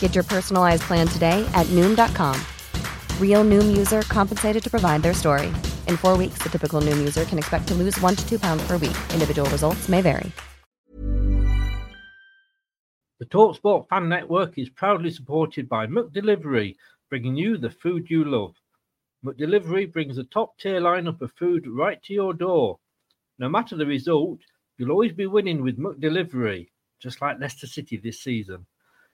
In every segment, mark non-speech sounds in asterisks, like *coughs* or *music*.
Get your personalized plan today at Noom.com. Real Noom user compensated to provide their story. In four weeks, the typical Noom user can expect to lose one to two pounds per week. Individual results may vary. The TalkSport Fan Network is proudly supported by McDelivery, bringing you the food you love. McDelivery brings a top tier lineup of food right to your door. No matter the result, you'll always be winning with McDelivery, just like Leicester City this season.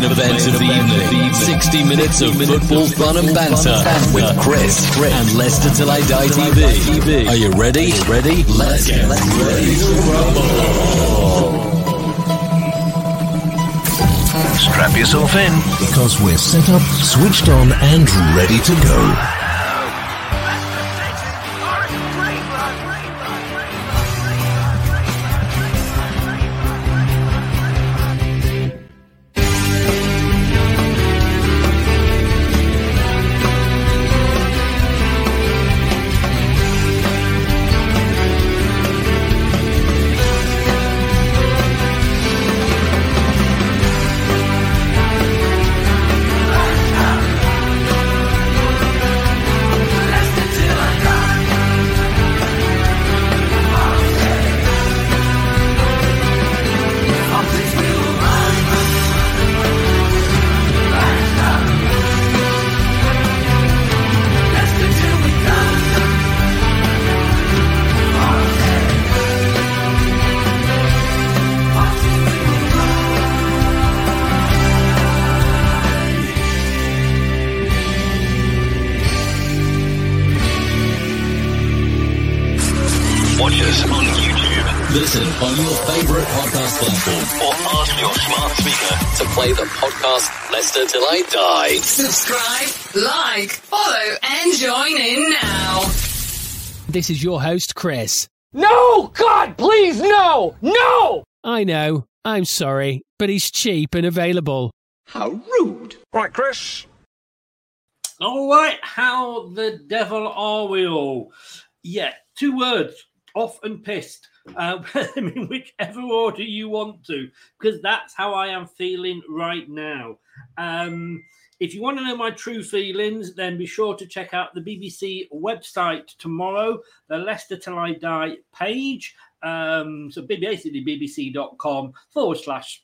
Main event of the evening. 60 minutes of football fun and banter with Chris and Leicester Till I Die TV. Are you ready? Ready? Let's get ready to rumble. Strap yourself in because we're set up, switched on, and ready to go. Till I Die. Subscribe, like, follow, and join in now. This is your host, Chris. No! God, please, no! No! I know, I'm sorry, but he's cheap and available. How rude. Right, Chris. All right, how the devil are we all? Yeah, two words off and pissed. Uh, *laughs* I mean, whichever order you want to, because that's how I am feeling right now. Um, if you want to know my true feelings, then be sure to check out the BBC website tomorrow, the Leicester Till I Die page. Um, so basically bbc.com forward slash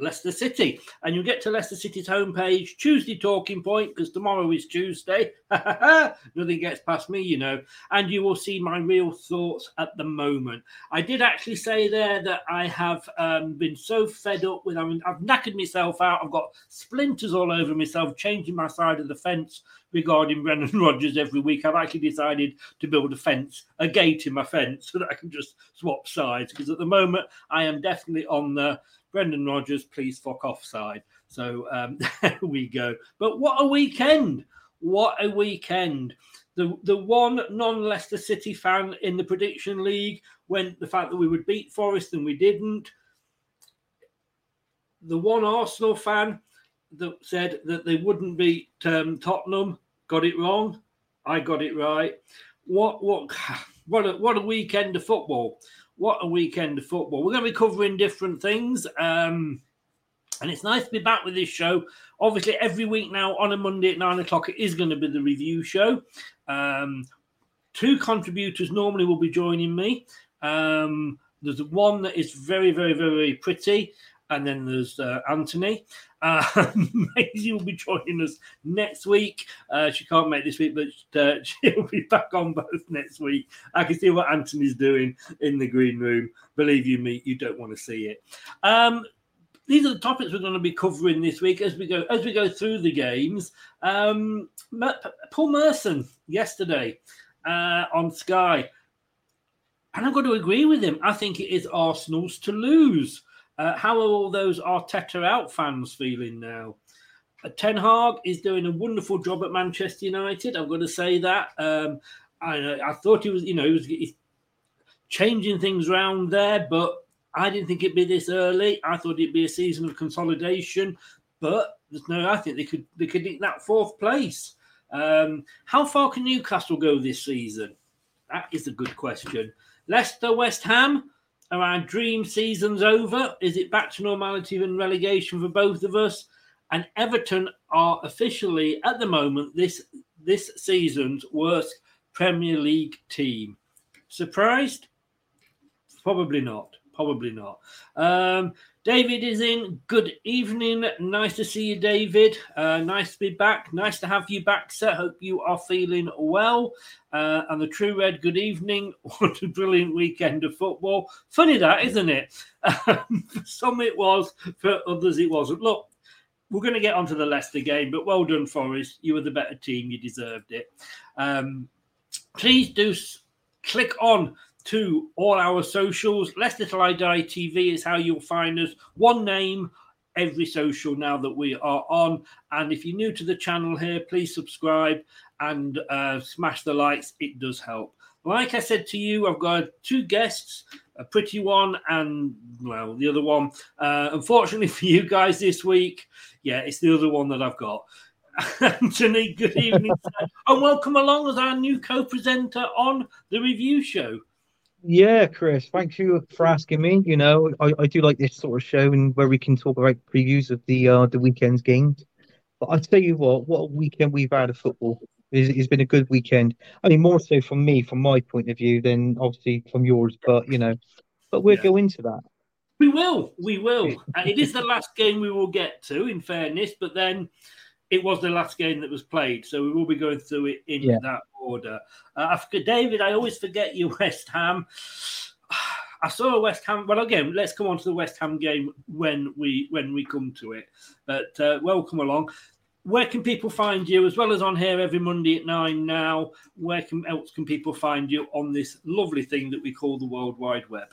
Leicester City. And you'll get to Leicester City's homepage, Tuesday talking point, because tomorrow is Tuesday. *laughs* Nothing gets past me, you know. And you will see my real thoughts at the moment. I did actually say there that I have um, been so fed up with, I mean, I've knackered myself out. I've got splinters all over myself, changing my side of the fence regarding Brendan *laughs* Rodgers every week. I've actually decided to build a fence, a gate in my fence, so that I can just swap sides. Because at the moment, I am definitely on the Brendan Rodgers, please fuck off side. So um, *laughs* there we go. But what a weekend! What a weekend! The the one non Leicester City fan in the prediction league went the fact that we would beat Forest and we didn't. The one Arsenal fan that said that they wouldn't beat um, Tottenham got it wrong. I got it right. What what *sighs* what a, what a weekend of football! What a weekend of football! We're going to be covering different things. Um, and it's nice to be back with this show. Obviously, every week now on a Monday at nine o'clock, it is going to be the review show. Um, two contributors normally will be joining me. Um, there's one that is very, very, very pretty, and then there's uh, Anthony. *laughs* Uh, Maisie will be joining us next week. Uh, she can't make this week, but uh, *laughs* she'll be back on both next week. I can see what Anthony's doing in the green room. Believe you me, you don't want to see it. Um, these are the topics we're going to be covering this week as we go as we go through the games. Um, Paul Merson yesterday uh, on Sky, and I've got to agree with him. I think it is Arsenal's to lose. Uh, how are all those Arteta out fans feeling now? Uh, Ten Hag is doing a wonderful job at Manchester United. I've got to say that. Um, I, I thought he was, you know, he was changing things around there, but I didn't think it'd be this early. I thought it'd be a season of consolidation, but there's no. I think they could they could nick that fourth place. Um, how far can Newcastle go this season? That is a good question. Leicester, West Ham, are our dream seasons over? Is it back to normality and relegation for both of us? And Everton are officially at the moment this this season's worst Premier League team. Surprised? Probably not. Probably not. Um, David is in. Good evening. Nice to see you, David. Uh, nice to be back. Nice to have you back, sir. Hope you are feeling well. Uh, and the True Red, good evening. *laughs* What a brilliant weekend of football. Funny that, isn't it? Um, for some it was, for others it wasn't. Look, we're going to get onto the Leicester game, but well done, Forest. You were the better team. You deserved it. Um, please do click on to all our socials. Leicester Till I Die TV is how you'll find us. One name, every social now that we are on. And if you're new to the channel here, please subscribe and uh, smash the likes. It does help. Like I said to you, I've got two guests, a pretty one and, well, the other one. Uh, unfortunately *laughs* for you guys this week, yeah, it's the other one that I've got. *laughs* Anthony, good evening. *laughs* and welcome along as our new co presenter on the review show. Yeah, Chris, thank you for asking me. You know, I, I do like this sort of show and where we can talk about previews of the uh the weekend's games. But I tell you what, what a weekend we've had of football. It's, it's been a good weekend. I mean, more so from me, from my point of view, than obviously from yours. But you know, but we'll yeah. go into that. We will, we will. *laughs* it is the last game we will get to, in fairness. But then it was the last game that was played, so we will be going through it in yeah. that order. Uh, forget, David, I always forget you, *laughs* West Ham. *sighs* I saw a West Ham. Well, again, let's come on to the West Ham game when we when we come to it. But uh, welcome along. Where can people find you, as well as on here every Monday at nine? Now, where can, else can people find you on this lovely thing that we call the World Wide Web?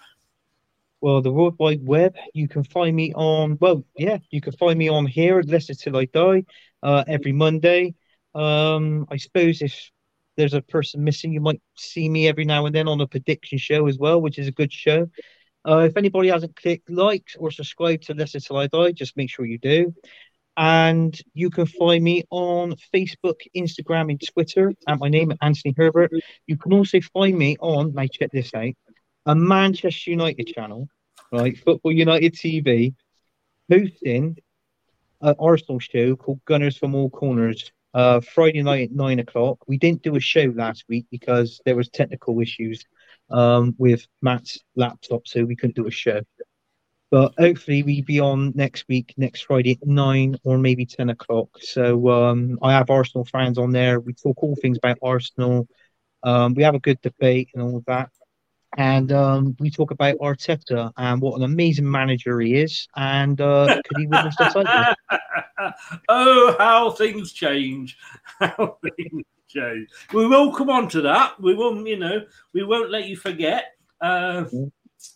Well, the World Wide Web, you can find me on. Well, yeah, you can find me on here, at Leicester Till I Die, uh, every Monday. Um, I suppose if there's a person missing, you might see me every now and then on a prediction show as well, which is a good show. Uh, if anybody hasn't clicked like or subscribed to Leicester Till I Die, just make sure you do. And you can find me on Facebook, Instagram, and Twitter at my name, Anthony Herbert. You can also find me on, now check this out, a Manchester United channel, right? Football United TV, hosting an Arsenal show called Gunners from All Corners uh, Friday night at nine o'clock. We didn't do a show last week because there was technical issues um, with Matt's laptop, so we couldn't do a show. But hopefully we'll be on next week, next Friday at nine or maybe ten o'clock. So um, I have Arsenal fans on there. We talk all things about Arsenal. Um, we have a good debate and all of that. And um, we talk about Arteta and what an amazing manager he is, and uh, *laughs* could he win this title? *laughs* oh, how things change! *laughs* How things change. We will come on to that. We won't, you know, we won't let you forget. Uh,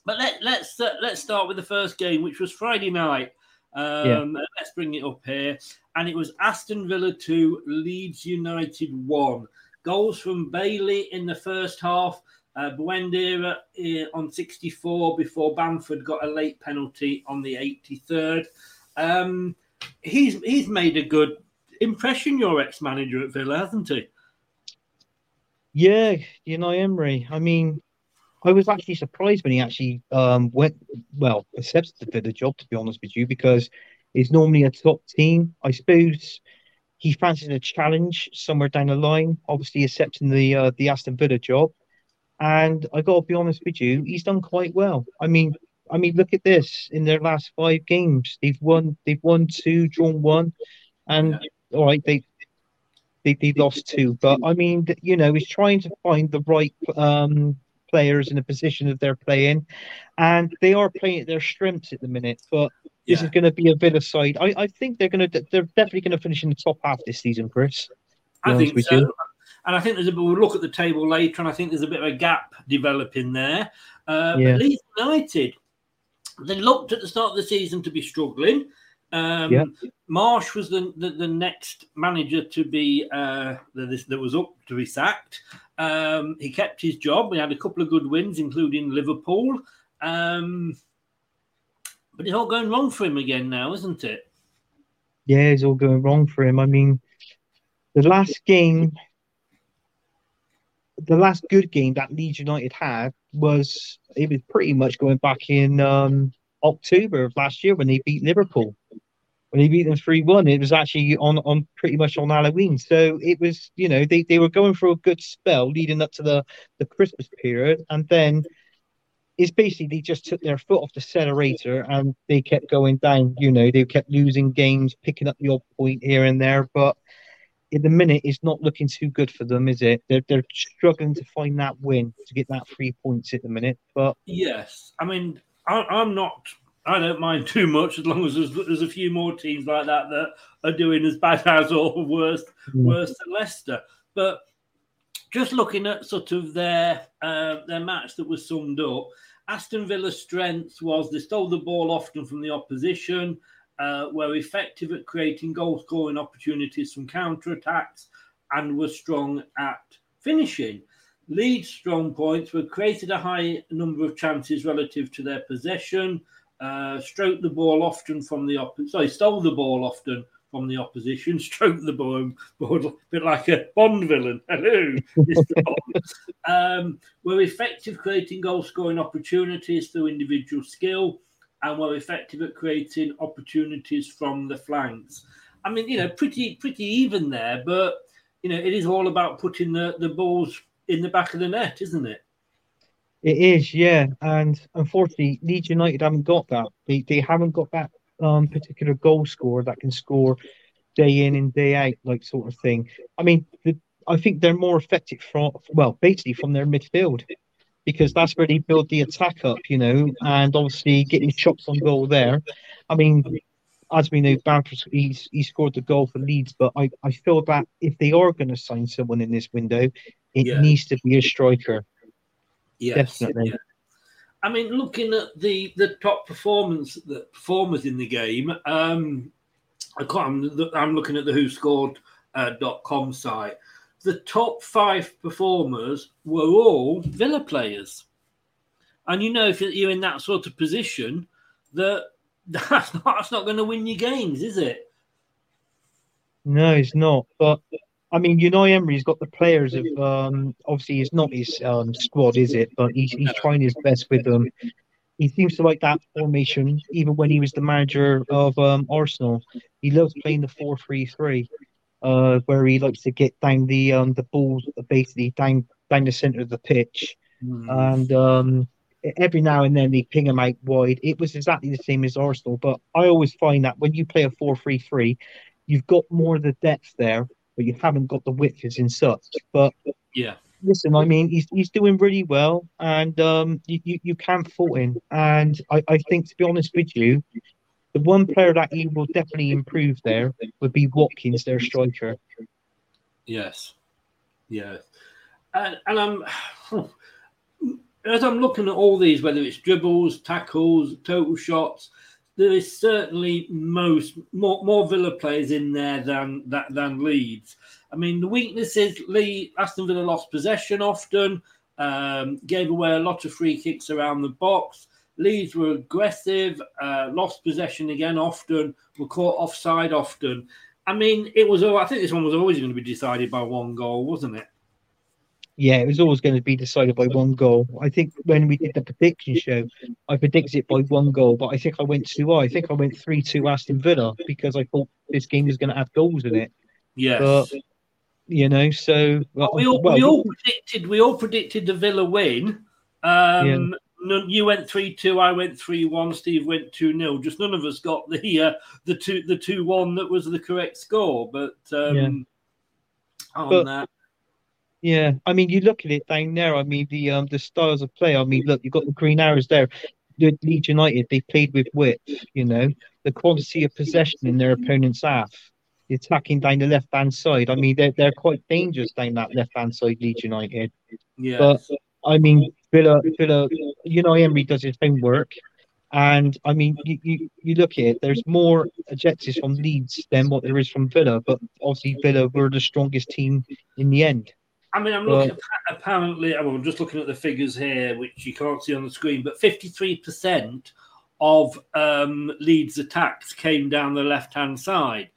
but let, let's uh, let's start with the first game, which was Friday night. Um, Yeah. Let's bring it up here, and it was Aston Villa two, Leeds United one. Goals from Bailey in the first half. Uh, uh, on 64 before Bamford got a late penalty on the 83rd. Um, he's he's made a good impression, your ex-manager at Villa, hasn't he? Yeah, you know Emery. I mean, I was actually surprised when he actually um went well accepted the Villa job. To be honest with you, because it's normally a top team. I suppose he fancied a challenge somewhere down the line. Obviously, accepting the uh, the Aston Villa job, and I got to be honest with you, he's done quite well. I mean, I mean, look at this. In their last five games, they've won. They've won two, drawn one, and all right, they they, they lost two. But I mean, you know, he's trying to find the right um, players in the position that they're playing, and they are playing at their strengths at the minute. But this is going to be a Villa side. I, I think they're going to they're definitely going to finish in the top half this season, Chris. I think so. you. And I think there's a we'll look at the table later, and I think there's a bit of a gap developing there. Uh, Yeah. But Leeds United, they looked at the start of the season to be struggling. Um, Yeah. Marsh was the, the, the next manager to be uh, that, that was up to be sacked. Um, he kept his job. We had a couple of good wins, including Liverpool. Um, but it's all going wrong for him again now, isn't it? Yeah, it's all going wrong for him. I mean, the last game, the last good game that Leeds United had was it was pretty much going back in um, October of last year when they beat Liverpool. When they beat them three one, it was actually on on pretty much on Halloween. So it was, you know, they, they were going for a good spell leading up to the the Christmas period, and then it's basically they just took their foot off the accelerator and they kept going down. You know, they kept losing games, picking up the odd point here and there, but in the minute, it's not looking too good for them, is it? They're they're struggling to find that win to get that three points at the minute. But Yes, I mean, I, I'm not. I don't mind *laughs* too much as long as there's, there's a few more teams like that that are doing as bad as or worse, Mm. worse than Leicester. But just looking at sort of their uh, their match that was summed up, Aston Villa's strength was they stole the ball often from the opposition, uh, were effective at creating goal scoring opportunities from counter attacks, and were strong at finishing. Leeds' strong points were created a high number of chances relative to their possession, uh, stroked the ball often from the opposition, sorry, stole the ball often from the opposition, *laughs* stroked the ball, ball a bit like a Bond villain. *laughs* Hello. Um, were effective creating goal scoring opportunities through individual skill and were effective at creating opportunities from the flanks. I mean, you know, pretty pretty even there, but you know, it is all about putting the, the balls in the back of the net, isn't it? it is, yeah. And unfortunately, Leeds United haven't got that. They they haven't got that um particular goal scorer that can score day in and day out, like sort of thing. I mean, the, I think they're more effective from well, basically from their midfield. Because that's where they build the attack up, you know, and obviously getting shots on goal there. I mean, as we know, Bamford he's he scored the goal for Leeds, but I, I feel that if they are going to sign someone in this window, it Yeah. needs to be a striker. Yes, Definitely. yeah. I mean, looking at the the top performance, the performers in the game, um, I can't, I'm, I'm looking at the WhoScored uh, dot com site. The top five performers were all Villa players, and you know if you're in that sort of position, that *laughs* that's not that's not going to win you games, is it? No, it's not. But I mean, you know, Emery's got the players of um obviously it's not his um squad, is it? But he's he's trying his best with them. He seems to like that formation, even when he was the manager of um Arsenal. He loves playing the four three three, uh, where he likes to get down the um the balls basically down down the centre of the pitch. And um every now and then they ping him out wide. It was exactly the same as Arsenal, but I always find that when you play a four three three, you've got more of the depth there, but you haven't got the width as in such. But Yeah. listen, I mean, he's he's doing really well, and um, you, you, you can't fault him. And I, I think, to be honest with you, the one player that he will definitely improve there would be Watkins, their striker. Yes, yes, and and I'm *sighs* as I'm looking at all these, whether it's dribbles, tackles, total shots, there is certainly most more, more Villa players in there than that than Leeds. I mean, the weaknesses: Lee Aston Villa lost possession often, um, gave away a lot of free kicks around the box. Leeds were aggressive, uh, lost possession again often, were caught offside often. I mean, it was. I think this one was always going to be decided by one goal, wasn't it? Yeah, it was always going to be decided by one goal. I think when we did the prediction show, I predicted it by one goal, but I think I went too high. I think I went 3 2 Aston Villa because I thought this game was going to have goals in it. Yes. But, you know, so. Well, we, all, well, we all predicted we all predicted the Villa win. Um, yeah. You went three two. I went three one. Steve went two 0 Just none of us got the uh, the two the two one that was the correct score. But um, yeah. on that, yeah, I mean, you look at it down there. I mean, the um the styles of play. I mean, look, you've got the Green Arrows there. The Leeds United, they played with width. You know, the quality of possession in their opponent's half. The attacking down the left hand side. I mean, they're they're quite dangerous down that left hand side. Leeds United. Yeah. But I mean, Villa, Villa, you know, Emery does his homework. And I mean, you, you, you look at it, there's more objectives from Leeds than what there is from Villa, but obviously Villa were the strongest team in the end. I mean, I'm looking apparently. I'm just looking at the figures here, which you can't see on the screen. But 53 percent of um, Leeds' attacks came down the left-hand side.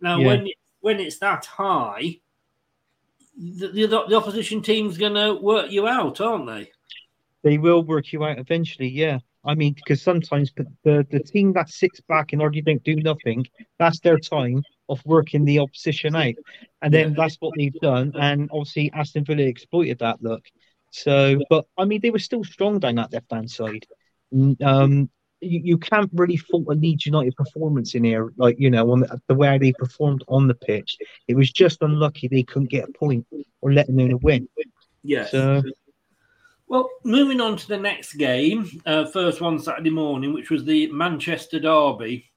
Now, yeah. when when it's that high, the, the, the opposition team's going to work you out, aren't they? They will work you out eventually. Yeah. I mean, because sometimes the, the team that sits back and already don't do nothing, that's their time of working the opposition out. And then yeah. that's what they've done. And obviously, Aston Villa exploited that look. So, but I mean, they were still strong down that left hand side. Um, you, you can't really fault a Leeds United performance in here, like, you know, on the, the, way they performed on the pitch. It was just unlucky they couldn't get a point or let them in a win. Yes. So, well, moving on to the next game, uh, first one Saturday morning, which was the Manchester Derby.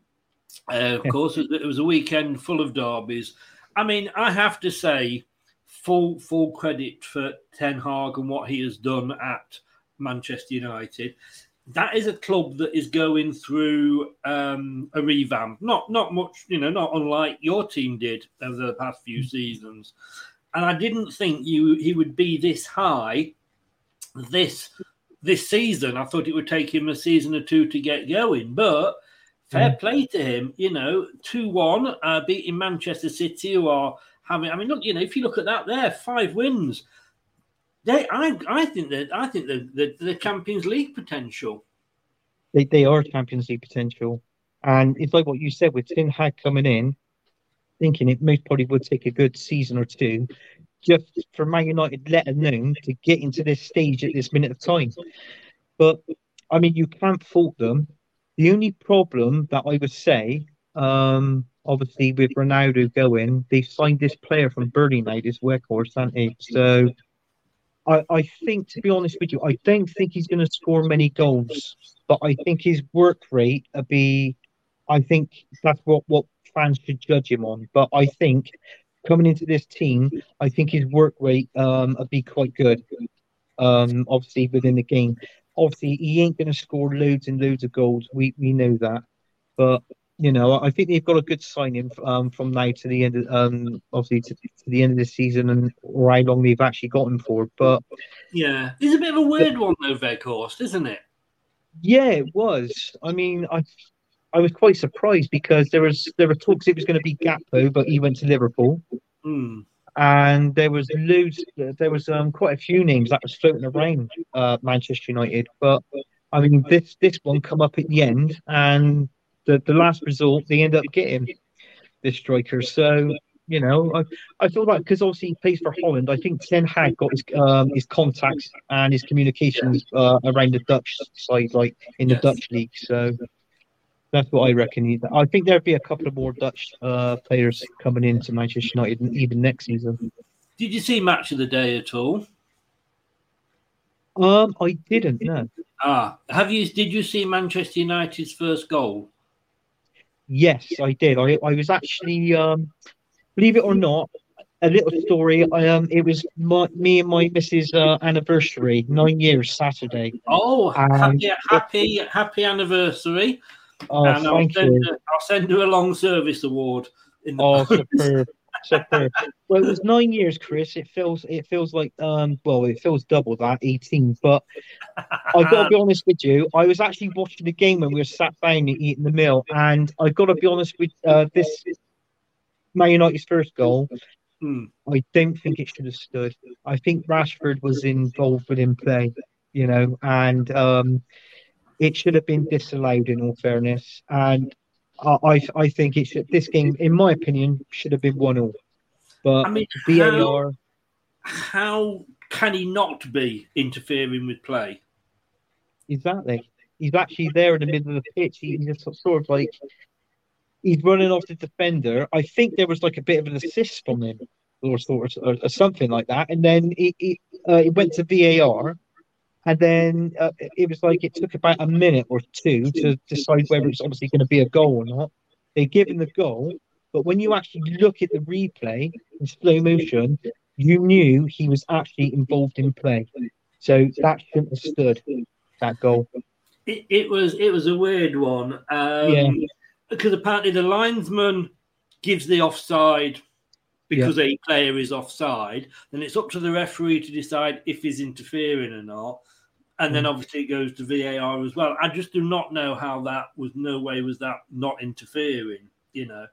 Uh, of course, it was a weekend full of derbies. I mean, I have to say, full full credit for Ten Hag and what he has done at Manchester United. That is a club that is going through um, a revamp. Not not much, you know, not unlike your team did over the past few seasons. And I didn't think you he would be this high this this season. I thought it would take him a season or two to get going, but fair mm. play to him. You know, two one, uh, beating Manchester City, who are having. I mean, look, you know, if you look at that, there five wins. They, I, I think that I think that the, the Champions League potential. They, they are Champions League potential, and it's like what you said with Ten Hag coming in, thinking it most probably would take a good season or two just for Man United let alone to get into this stage at this minute of time. But I mean, you can't fault them. The only problem that I would say, um, obviously with Ronaldo going, they signed this player from Burnley now, this workhorse, haven't they? So I, I think, to be honest with you, I don't think he's going to score many goals, but I think his work rate will be. I think that's what what fans should judge him on. But I think coming into this team, I think his work rate um would be quite good. Um, obviously within the game. Obviously, he ain't going to score loads and loads of goals. We we know that, but you know, I think they've got a good signing um, from now to the end, of, um, obviously to, to, the end of the season, and or how long they've actually got him for. But yeah, it's a bit of a weird but, one though, Weghorst, isn't it? Yeah, it was. I mean, I I was quite surprised because there was there were talks it was going to be Gakpo, but he went to Liverpool. Mm. And there was loads, there was um, quite a few names that was floating around uh, Manchester United. But I mean, this this one come up at the end, and the, the last result they end up getting this striker. So you know, I, I feel like because obviously he plays for Holland, I think Ten Hag got his um, his contacts and his communications uh, around the Dutch side, like in the yes. Dutch league. So that's what I reckon. I think there'd be a couple of more Dutch uh, players coming into Manchester United even next season. Did you see match of the day at all? Um, I didn't. No. Ah, have you? Did you see Manchester United's first goal? Yes, I did. I, I was actually, um, believe it or not, a little story. I, um, it was my, me and my missus' uh, anniversary, nine years Saturday. Oh, happy, happy, happy anniversary! Oh, and I'll send, you. her- I'll send her a long service award. In the Oh, post. superb, superb. *laughs* Well, it was nine years, Chris. It feels, it feels like, um, well, it feels double that, eighteen. But I've got to be *laughs* honest with you. I was actually watching the game when we were sat down and eating the meal, and I've got to be honest with uh, this Man United's first goal. Hmm. I don't think it should have stood. I think Rashford was involved within play, you know, and um, it should have been disallowed. In all fairness, and I, I, think it should. This game, in my opinion, should have been one all. But I mean, VAR, How can he not be interfering with play? exactly. He's actually there in the middle of the pitch. He's just sort of like he's running off the defender. I think there was like a bit of an assist from him, or sort of or, or something like that. And then it it, uh, it went to VAR, and then uh, it was like it took about a minute or two to decide whether it's obviously going to be a goal or not. They give him the goal, but when you actually look at the replay in slow motion, you knew he was actually involved in play. So that shouldn't have stood that goal. It, it was it was a weird one. Um, Yeah. Because apparently the linesman gives the offside because a player is offside, then it's up to the referee to decide if he's interfering or not. And Mm. then obviously it goes to VAR as well. I just do not know how that was no way was that not interfering, you know.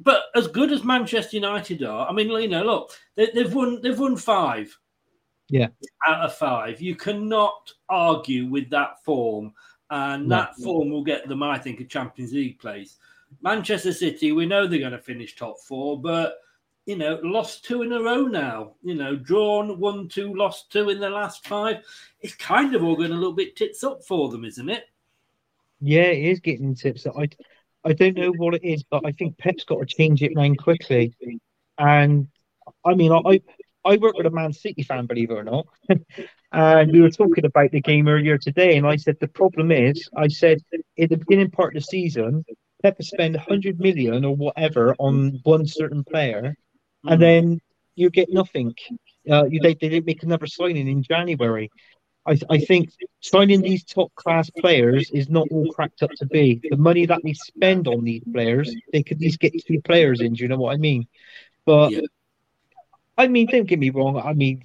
But as good as Manchester United are, I mean, you know, look, they, they've won they've won five Yeah. out of five. You cannot argue with that form, and No. that form will get them, I think, a Champions League place. Manchester City, we know they're going to finish top four, but you know, lost two in a row now. You know, drawn one, two, lost two in the last five. It's kind of all going a little bit tits up for them, isn't it? Yeah, it is getting tips. I, I don't know what it is, but I think Pep's got to change it round quickly. And I mean, I I work with a Man City fan, believe it or not, *laughs* and we were talking about the game earlier today, and I said the problem is, I said in the beginning part of the season, Pep has spent 100 million or whatever on one certain player, and then you get nothing. Uh, you they, they didn't make another signing in January. I, I think signing these top class players is not all cracked up to be. The money that we spend on these players, they could at least get two players in. Do you know what I mean? But I mean, don't get me wrong. I mean,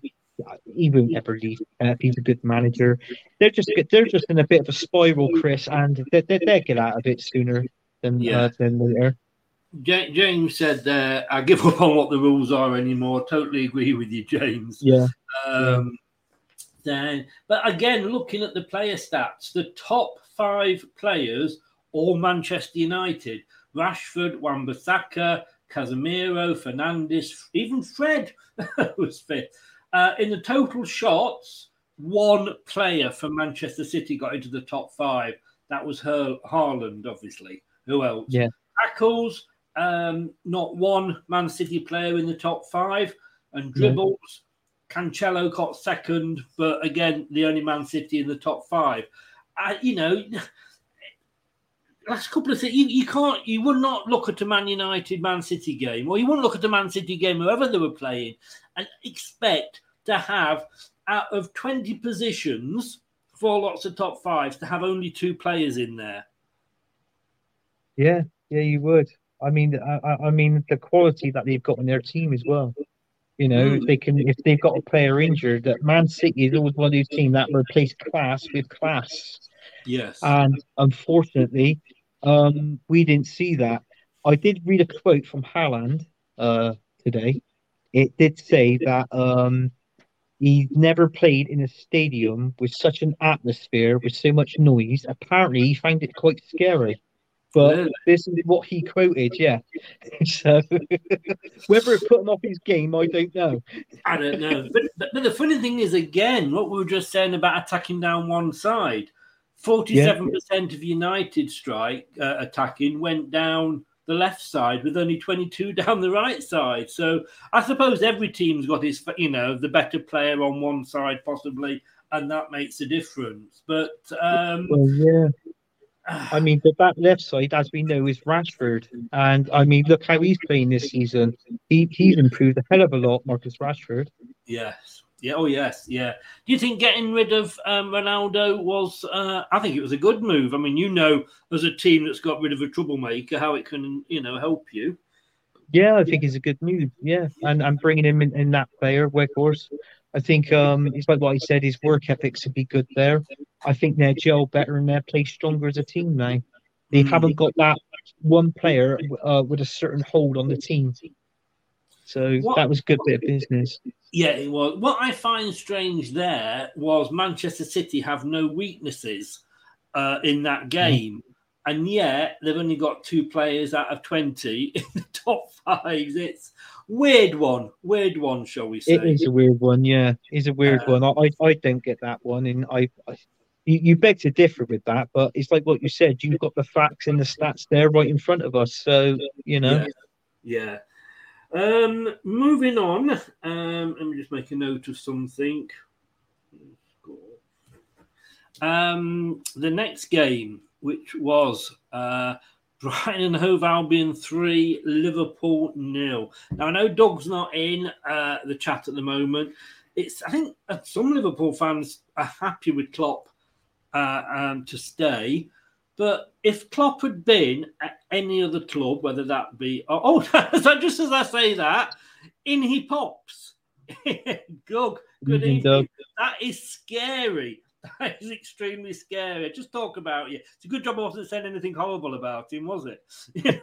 even won't. Uh, he's a good manager. They're just they're just in a bit of a spiral, Chris, and they they they'll get out of it sooner than Yeah. uh, than later. James said, uh, "I give up on what the rules are anymore." Totally agree with you, James. Yeah. Um, Then, but again, looking at the player stats, the top five players, all Manchester United: Rashford, Wan-Bissaka, Casemiro, Fernandes, even Fred *laughs* was fifth. Uh, in the total shots, one player from Manchester City got into the top five. That was her Haaland, obviously. Who else? Yeah. Tackles, um, not one Man City player in the top five, and dribbles. Cancelo got second, but again, the only Man City in the top five. You know, last couple of things, you, you can't, you would not look at a Man United Man City game, or you wouldn't look at a Man City game, whoever they were playing, and expect to have out of 20 positions, four lots of top fives, to have only two players in there. Yeah, yeah, you would. I mean, I- I mean, the quality that they've got in their team as well. You know, if they can, if they've got a player injured, that Man City is always one of those teams that replace class with class. Yes. And unfortunately, um, we didn't see that. I did read a quote from Haaland uh, today. It did say that um, he never played in a stadium with such an atmosphere, with so much noise. Apparently, he found it quite scary. But Really? this is what he quoted, yeah. *laughs* so whether it put him off his game, I don't know. I don't know. *laughs* But, but, the funny thing is, again, what we were just saying about attacking down one side 47% of United strike uh, attacking went down the left side with only 22 *laughs* down the right side. So I suppose every team's got his, you know, the better player on one side, possibly, and that makes a difference. But um, Well, yeah. I mean, the back left side, as we know, is Rashford, and I mean, look how he's playing this season. He he's improved a hell of a lot, Marcus Rashford. Yes. Yeah. Oh, yes. Yeah. Do you think getting rid of um, Ronaldo was? Uh, I think it was a good move. I mean, you know, as a team that's got rid of a troublemaker, how it can, you know, help you. Yeah, I think it's a good move. Yeah, and and bringing him in, in that player, Weghorst. I think um, it's like what he said. His work ethics would be good there. I think they're gel better and they're play stronger as a team now. They Mm. haven't got that one player uh, with a certain hold on the team. So What- that was a good bit of business. Yeah, it was. What I find strange there was Manchester City have no weaknesses uh, in that game, and yet they've only got two players out of twenty *laughs* in the top five. It's weird one, weird one, shall we say? It is a weird one, yeah. It's a weird Uh, one. I, I I don't get that one, and I, I you, you beg to differ with that, but it's like what you said. You've got the facts and the stats there right in front of us, so you know. Yeah. Um, moving on. Um, let me just make a note of something. Um, the next game, which was uh, *laughs* Brighton and Hove Albion three, Liverpool nil. Now I know Doug's not in uh, the chat at the moment. It's I think uh, some Liverpool fans are happy with Klopp uh, um, to stay. But if Klopp had been at any other club, whether that be oh, oh *laughs* so just as I say that, in he pops. *laughs* Gug, good Evening, evening. Doug. That is scary. *laughs* That is extremely scary. Just talk about you. It's a good job I wasn't saying anything horrible about him, was it?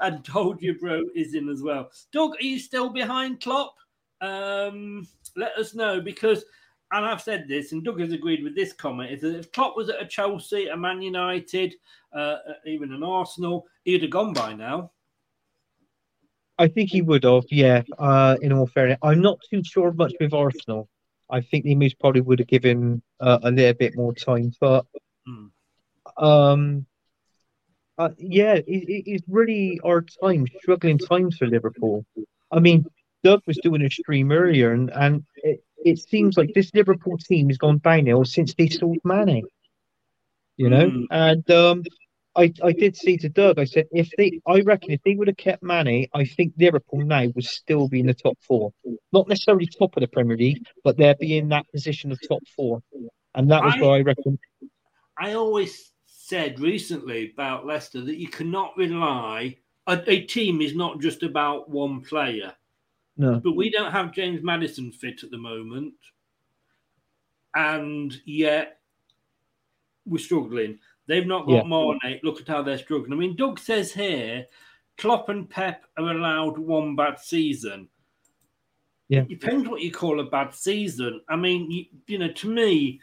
and told you, bro, is in as well. Doug, are you still behind Klopp? Um, let us know because, and I've said this, and Doug has agreed with this comment: is that if Klopp was at a Chelsea, a Man United, uh, even an Arsenal, he'd have gone by now. I think he would have, yeah. Uh, in all fairness, I'm not too sure much with Arsenal. I think the most probably would have given uh, a little bit more time, but um, uh, yeah, it, it, it's really our time, struggling times for Liverpool. I mean, Doug was doing a stream earlier, and and it, it seems like this Liverpool team has gone downhill since they sold Mane. You know, Mm. and um, I I did say to Doug, I said if they, I reckon if they would have kept Mane, I think Liverpool now would still be in the top four, not necessarily top of the Premier League, but they'd be in that position of top four, and that was I- where I reckon. I always said recently about Leicester that you cannot rely. A, a team is not just about one player. No, But we don't have James Maddison fit at the moment. And yet we're struggling. They've not got Yeah. Mane. Look at how they're struggling. I mean, Doug says here Klopp and Pep are allowed one bad season. Yeah. It depends what you call a bad season. I mean, you, you know, to me,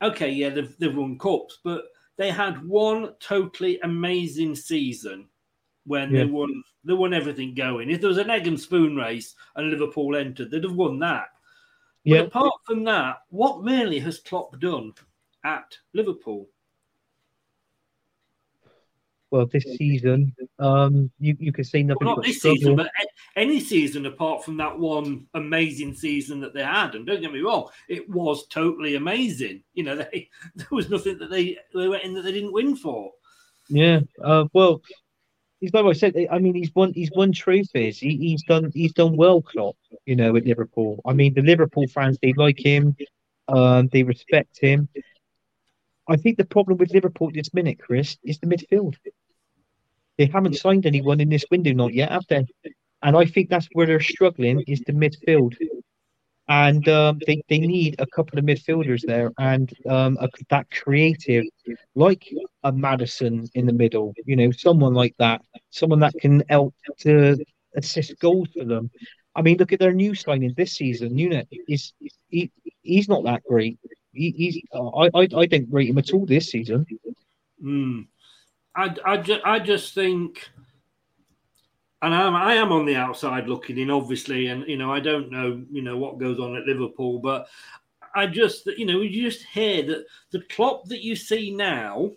okay, yeah, they've, they've won cups, but they had one totally amazing season when Yeah. they won they won everything going. If there was an egg and spoon race and Liverpool entered, they'd have won that. But Yeah. apart from that, what really has Klopp done at Liverpool? well, this season, um, you you could say nothing Well, not this struggle. season, but any season apart from that one amazing season that they had. And don't get me wrong, it was totally amazing. You know, *laughs* they there was nothing that they they went in that they didn't win for. Yeah. Uh, well, he's like I said. I mean, he's won. He's won trophies. He, he's done. He's done well, Klopp. You know, at Liverpool. I mean, the Liverpool fans they like him. Um, they respect him. I think the problem with Liverpool this minute, Chris, is the midfield. They haven't signed anyone in this window, not yet, have they? And I think that's where they're struggling is the midfield. And um, they, they need a couple of midfielders there and um, a, that creative, like a Maddison in the middle, you know, someone like that, someone that can help to assist goals for them. I mean, look at their new signing this season. Unit is he, he's not that great. He, he's I, I I don't rate him at all this season. Hmm. I, I, ju- I just think, and I'm, I am on the outside looking in, obviously, and you know I don't know you know what goes on at Liverpool, but I just you know you just hear that the Klopp that you see now,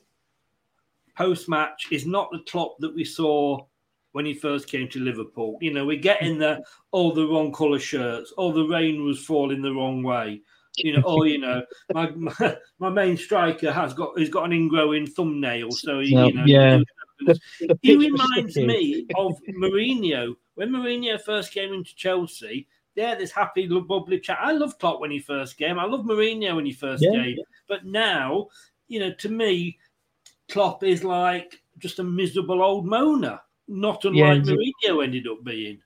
post match, is not the Klopp that we saw when he first came to Liverpool. You know we're getting the oh the wrong colour shirts, oh the rain was falling the wrong way. You know, or you know, my, my *laughs* my main striker has got he's got an ingrowing thumbnail, so he, you know, yeah. He, The he reminds me of Mourinho when Mourinho first came into Chelsea. Yeah, this happy, bubbly chat. I love Klopp when he first came. I love Mourinho when he first Yeah. came. But now, you know, to me, Klopp is like just a miserable old moaner, not unlike a- Mourinho ended up being.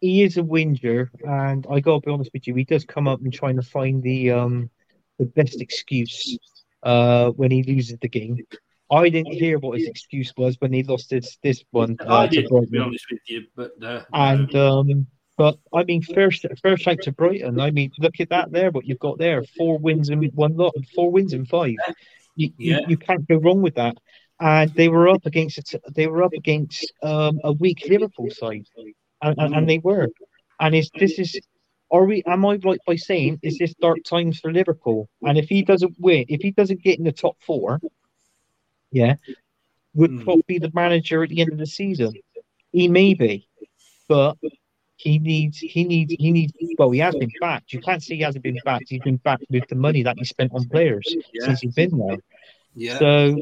he is a whinger, and I gotta be honest with you, he does come up and trying to find the um the best excuse uh when he loses the game. I didn't hear what his excuse was when he lost this this one. Uh, I to did, to be honest with you, but uh, And um, but I mean, first first out to Brighton. I mean, look at that there. What you've got there: four wins and one lot, four wins and five. You, Yeah. you, you can't go wrong with that. And they were up against. They were up against um, a weak Liverpool side, and, and, and they were. And is this is are we? Am I right by saying is this dark times for Liverpool? And if he doesn't win, if he doesn't get in the top four, yeah, would hmm. Klopp be the manager at the end of the season? He may be, but he needs he needs he needs well he has been backed. You can't say he hasn't been backed. He's been backed with the money that he spent on players Yeah. since he's been there. Yeah. So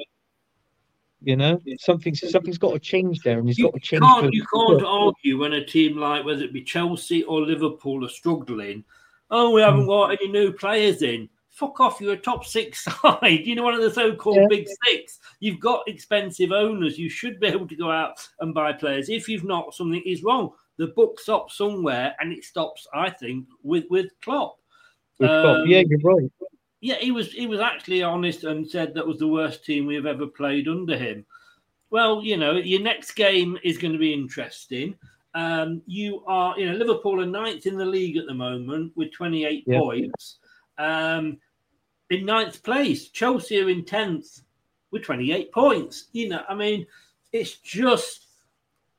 you know something's something's got to change there, and he's got to change. can't you can't argue when a team like whether it be Chelsea or Liverpool are struggling. Oh, we haven't hmm. got any new players in. Fuck off! You're a top six *laughs* side. You know one of the so-called Yeah. big six. You've got expensive owners. You should be able to go out and buy players. If you've not, something is wrong. The book stops somewhere, and it stops. I think with with Klopp. with Klopp. Um, yeah, you're right. yeah, he was he was actually honest and said that was the worst team we've ever played under him. Well, you know, your next game is going to be interesting. Um, you are, you know, Liverpool are ninth in the league at the moment with 28 Yeah. points. Um, in ninth place, Chelsea are in 10th with 28 points. You know, I mean, it's just,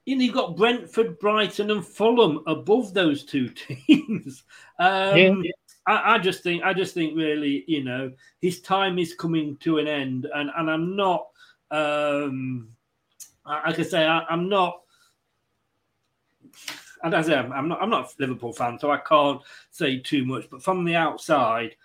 you know, you've got Brentford, Brighton, and Fulham above those two *laughs* teams. Um, Yeah. I, I just think, I just think, really, you know, his time is coming to an end, and and I'm not, um, I- like I say, I, I'm not. And as I say, I'm not, I'm not a Liverpool fan, so I can't say too much. But from the outside,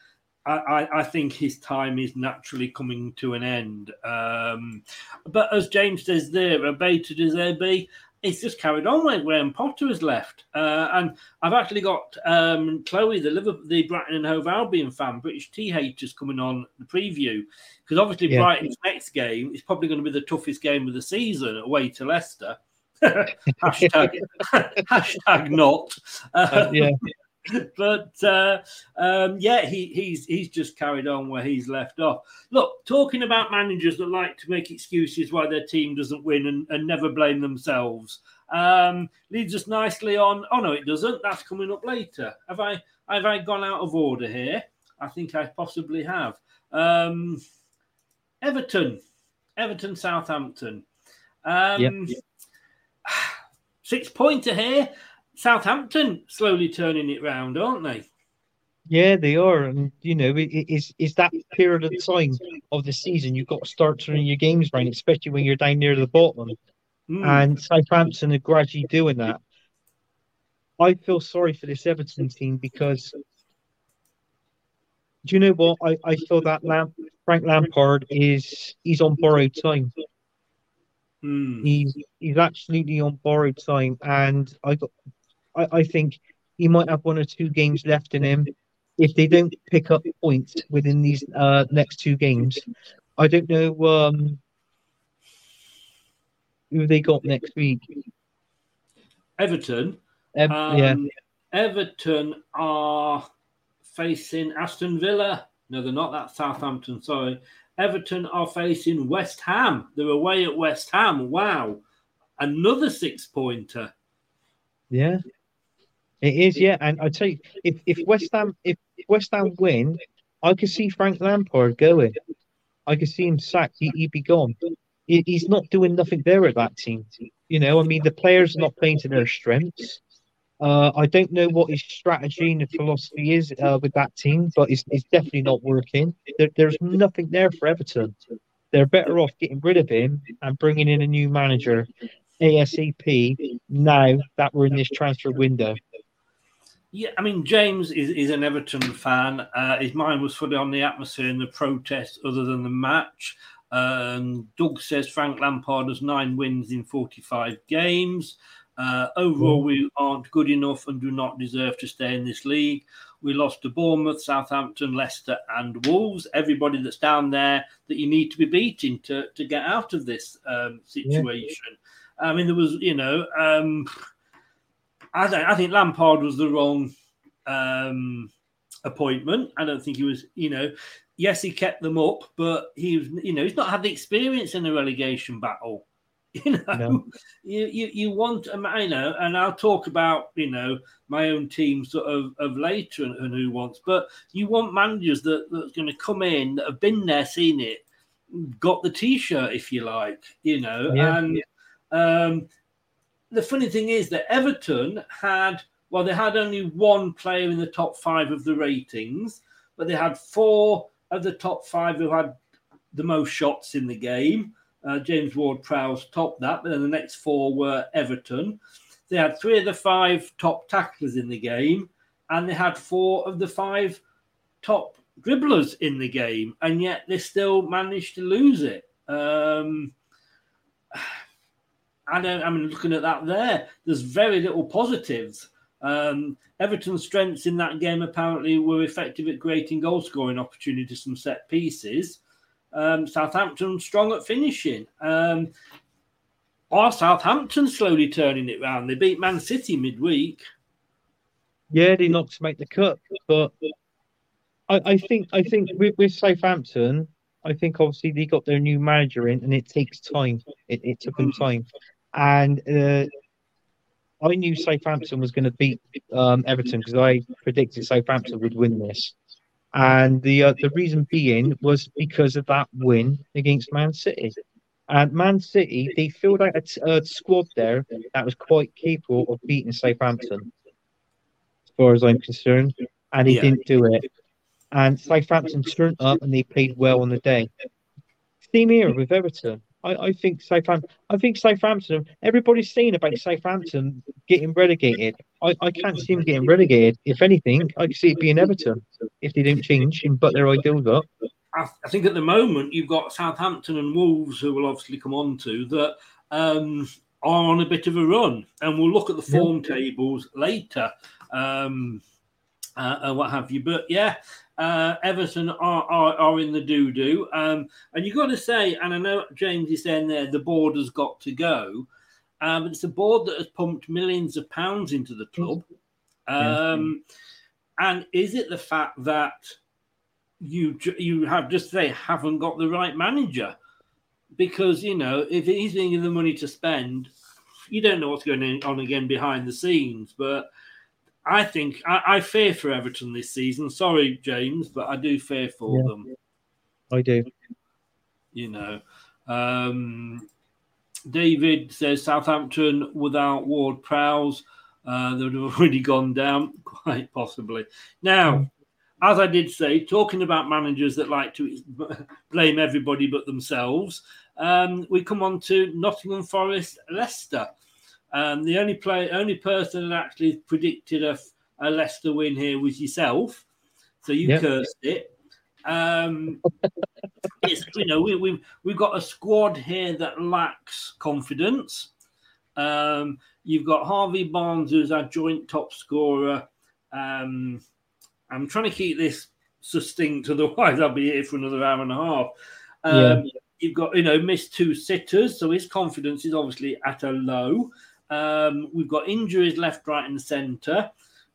I, I, think his time is naturally coming to an end. Um, but as James says there, a beta does there be? It's just carried on when Graham Potter has left. Uh, and I've actually got um, Chloe, the Liverpool, the Brighton and Hove Albion fan, British tea haters, coming on the preview. Because obviously, Yeah. Brighton's next game is probably going to be the toughest game of the season away to Leicester. *laughs* hashtag, *laughs* hashtag not. Uh, yeah. *laughs* *laughs* but uh, um, yeah, he, he's he's just carried on where he's left off. Look, talking about managers that like to make excuses why their team doesn't win and, and never blame themselves um, leads us nicely on. Oh no, it doesn't. That's coming up later. Have I have I gone out of order here? I think I possibly have. Um, Everton, Everton, Southampton. Um, *sighs* Six pointer here. Southampton slowly turning it round, aren't they? Yeah, they are, and you know, it, it is is that period of time of the season you've got to start turning your games around, especially when you're down near the bottom. Mm. And Southampton are gradually doing that. I feel sorry for this Everton team because do you know what? I, I feel that Frank Lampard is he's on borrowed time. Hmm. He's he's absolutely on borrowed time, and I got I, I think he might have one or two games left in him. If they don't pick up points within these uh, next two games, I don't know um, who they got next week. Everton. Ev- Um, yeah, Everton are facing Aston Villa. No, they're not. That's Southampton. Sorry. Everton are facing West Ham. They're away at West Ham. Wow. Another six pointer. yeah, it is. Yeah, and I tell you, if if West Ham if West Ham win, I could see Frank Lampard going. I could see him sacked. He, he'd be gone. He, he's not doing nothing there with that team. You know, I mean, the players are not playing to their strengths. Uh, I don't know what his strategy and philosophy is uh, with that team, but it's, it's definitely not working. There, there's nothing there for Everton. They're better off getting rid of him and bringing in a new manager ASAP now that we're in this transfer window. Yeah, I mean, James is, is an Everton fan. Uh, his mind was fully on the atmosphere and the protest other than the match. Um, Doug says Frank Lampard has nine wins in 45 games. Uh, overall, we aren't good enough and do not deserve to stay in this league. We lost to Bournemouth, Southampton, Leicester, and Wolves. Everybody that's down there that you need to be beating to, to get out of this um, situation. Yeah. I mean, there was, you know, um, I, don't, I think Lampard was the wrong um, appointment. I don't think he was, you know, yes, he kept them up, but he was, you know, he's not had the experience in a relegation battle. *laughs* You know, no. you, you you want, um, you know, and I'll talk about, you know, my own team sort of, of later and, and who wants, but you want managers that that's going to come in that have been there, seen it, got the t-shirt, if you like, you know, yeah. and um, the funny thing is that Everton had, well, they had only one player in the top five of the ratings, but they had four of the top five who had the most shots in the game. Uh, James Ward Prowse topped that, but then the next four were Everton. They had three of the five top tacklers in the game, and they had four of the five top dribblers in the game, and yet they still managed to lose it. Um, I don't. I mean, looking at that there, there's very little positives. Um, Everton's strengths in that game apparently were effective at creating goal scoring opportunities from set pieces. Um, Southampton strong at finishing. Um, are Southampton slowly turning it round? They beat Man City midweek. Yeah, they knocked to make the cut, but I, I think I think with, with, Southampton, I think obviously they got their new manager in, and it takes time. It, it took them time, and uh, I knew Southampton was going to beat um, Everton because I predicted Southampton would win this, and the uh, the reason being was because of that win against Man City. And Man City, they filled out a, a squad there that was quite capable of beating Southampton, as far as I'm concerned, and he yeah. didn't do it. And Southampton turned up and they played well on the day. Same here with Everton. I, I think Southampton. I think Southampton. Everybody's saying about Southampton getting relegated. I, I can't see them getting relegated. If anything, I can see it being Everton if they don't change and put their ideals up. I, I, think at the moment you've got Southampton and Wolves, who will obviously come on to that um, are on a bit of a run, and we'll look at the form yeah. tables later. Um, uh, and what have you. But yeah, uh, Everton are, are, are in the doo doo. Um, and you've got to say, and I know James is saying there, the board has got to go. Um, it's a board that has pumped millions of pounds into the club. Um, and is it the fact that you you have just they haven't got the right manager? Because you know, if he's thinking the money to spend, you don't know what's going on again behind the scenes. But I think I, I, fear for Everton this season. Sorry, James, but I do fear for yeah, them. I do. You know, um, David says Southampton without Ward Prowse, uh, they would have *laughs* already gone down, *laughs* quite possibly. Now, as I did say, talking about managers that like to *laughs* blame everybody but themselves, um, we come on to Nottingham Forest, Leicester. Um, the only play, only person that actually predicted a, a Leicester win here was yourself, so you yep. cursed it. Um, *laughs* you know, we, we've we've got a squad here that lacks confidence. Um, you've got Harvey Barnes, who's our joint top scorer. Um, I'm trying to keep this succinct, otherwise I'll be here for another hour and a half. Um, yeah. You've got, you know, missed two sitters, so his confidence is obviously at a low. Um, we've got injuries left, right, and centre.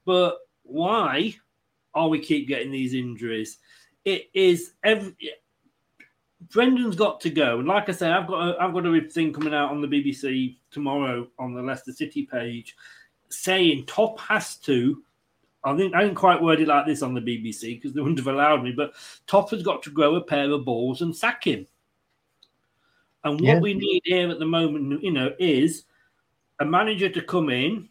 But why are we keep getting these injuries? It is every. Brendan's got to go, and like I say, I've got a, I've got a thing coming out on the BBC tomorrow on the Leicester City page, saying Top has to. I think I didn't quite word it like this on the BBC because they wouldn't have allowed me, but Top has got to grow a pair of balls and sack him. And what yeah. we need here at the moment, you know, is a manager to come in,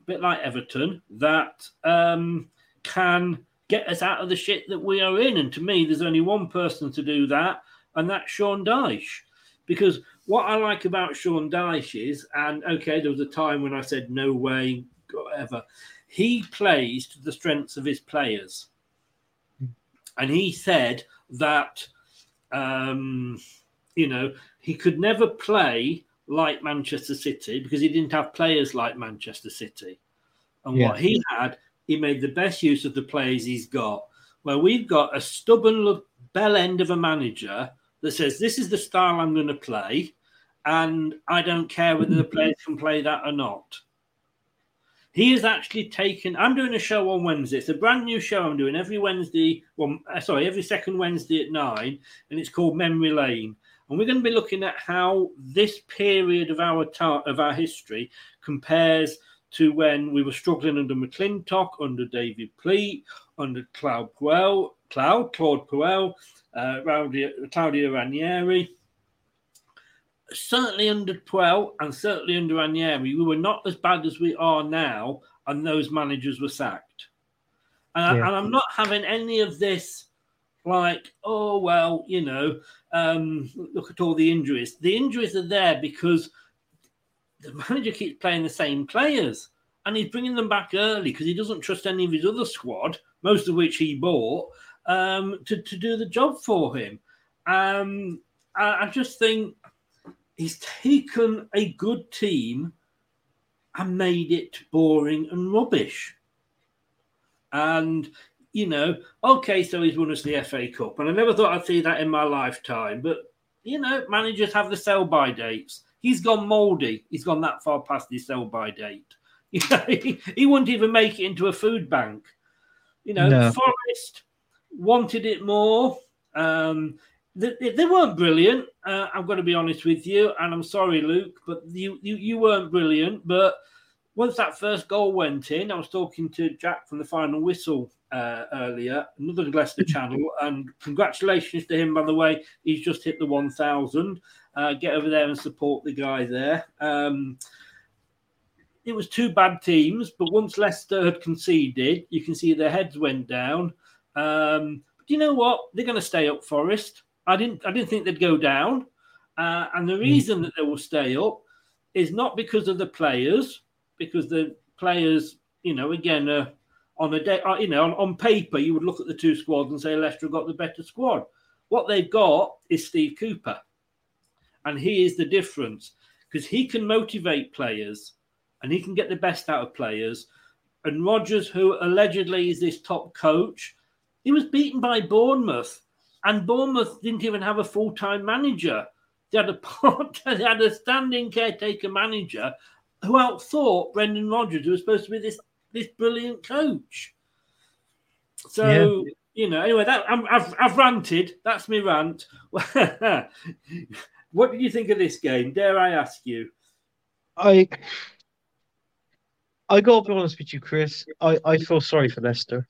a bit like Everton, that um, can get us out of the shit that we are in. And to me, there's only one person to do that, and that's Sean Dyche. Because what I like about Sean Dyche is, and okay, there was a time when I said no way, whatever. he plays to the strengths of his players. And he said that, um, you know, he could never play like Manchester City because he didn't have players like Manchester City. And Yeah. what he had, he made the best use of the players he's got. Where we've got a stubborn bell end of a manager that says, This is the style I'm going to play, and I don't care whether the players can play that or not. He has actually taken. I'm doing a show on Wednesday. It's a brand new show I'm doing every Wednesday. Well, uh, sorry, every second Wednesday at nine, and it's called Memory Lane. And we're going to be looking at how this period of our ta- of our history compares to when we were struggling under McLintock, under David Pleat, under Cloud Puel, Cloud, Claude Puel, uh, Claudio, Claudio Ranieri. Certainly under Puel and certainly under Ranieri, we were not as bad as we are now, and those managers were sacked. And, I, and I'm not having any of this like, oh, well, you know, um, look at all the injuries. The injuries are there because the manager keeps playing the same players and he's bringing them back early because he doesn't trust any of his other squad, most of which he bought, um, to, to do the job for him. Um, I, I just think he's taken a good team and made it boring and rubbish. And, you know, okay, so he's won us the FA Cup. And I never thought I'd see that in my lifetime. But, you know, managers have the sell by dates. He's gone mouldy. He's gone that far past his sell by date. You know, he, he wouldn't even make it into a food bank. You know, No. Forest wanted it more. Um, they, they- they weren't brilliant. Uh, I'm going to be honest with you, and I'm sorry, Luke, but you, you you weren't brilliant. But once that first goal went in, I was talking to Jack from the Final Whistle uh, earlier, another Leicester *laughs* channel, and congratulations to him, by the way. He's just hit the 1,000. Uh, get over there and support the guy there. Um, it was two bad teams, but once Leicester had conceded, you can see their heads went down. Um, but you know what? They're going to stay up, Forest. I didn't. I didn't think they'd go down, uh, and the reason that they will stay up is not because of the players, because the players, you know, again, uh, on a day, uh, you know, on, on paper, you would look at the two squads and say Leicester got the better squad. What they've got is Steve Cooper, and he is the difference because he can motivate players and he can get the best out of players. And Rodgers, who allegedly is this top coach, he was beaten by Bournemouth, and Bournemouth didn't even have a full time manager. They had a *laughs* part, they had a standing caretaker manager who outthought Brendan Rodgers, who was supposed to be this this brilliant coach. So you know, anyway, that I'm, I've I've ranted. That's me rant. *laughs* what did you think of this game? Dare I ask you? I I gotta be honest with you, Chris. I, I feel sorry for Leicester.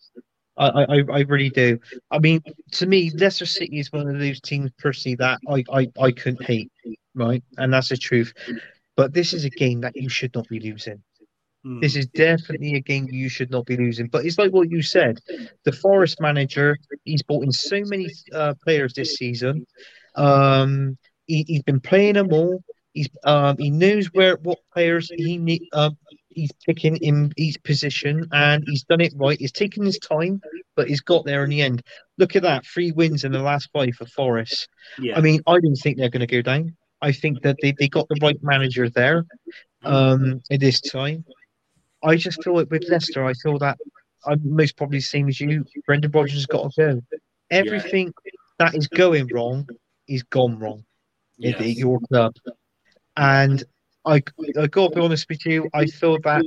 I, I, I really do. I mean, to me, Leicester City is one of those teams personally that I, I, I couldn't hate, right? And that's the truth. But this is a game that you should not be losing. Hmm. This is definitely a game you should not be losing. But it's like what you said. The Forest manager, he's brought in so many uh, players this season. Um, he, he's been playing them all. He's um, he knows where what players he need. Um, he's picking in each position, and he's done it right. He's taken his time, but he's got there in the end. Look at that, three wins in the last five for Forest. Yeah. I mean, I didn't think they're going to go down. I think that they, they got the right manager there um, at this time. I just feel it with Leicester, I feel that I'm most probably the same as you. Brendan Rodgers has got to go. Everything that is going wrong is gone wrong at your club. And I, I got to be honest with you, I feel that.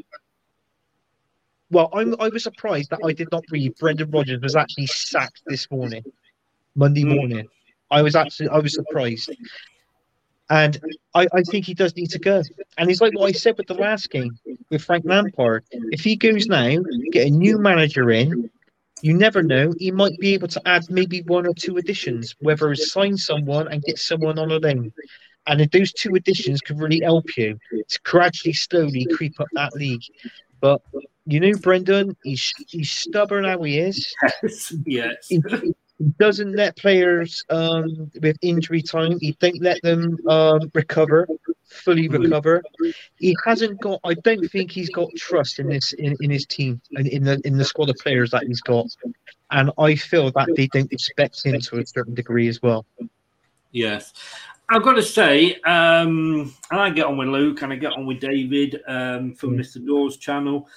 Well, I'm, I was surprised that I did not read Brendan Rodgers was actually sacked this morning, Monday morning. I was actually I was surprised, and I, I think he does need to go. And it's like what I said with the last game with Frank Lampard. If he goes now, get a new manager in, you never know. He might be able to add maybe one or two additions, whether it's sign someone and get someone on a loan. And if those two additions could really help you to gradually, slowly creep up that league. But you know, Brendan, he's he's stubborn how he is. Yes. *laughs* yes. He, doesn't let players um, with injury time. He don't let them um, recover fully recover. He hasn't got. I don't think he's got trust in this in, in his team and in the in the squad of players that he's got, and I feel that they don't expect him to a certain degree as well. Yes. I've got to say, um, and I get on with Luke and I get on with David um, from Mr. Dawes channel.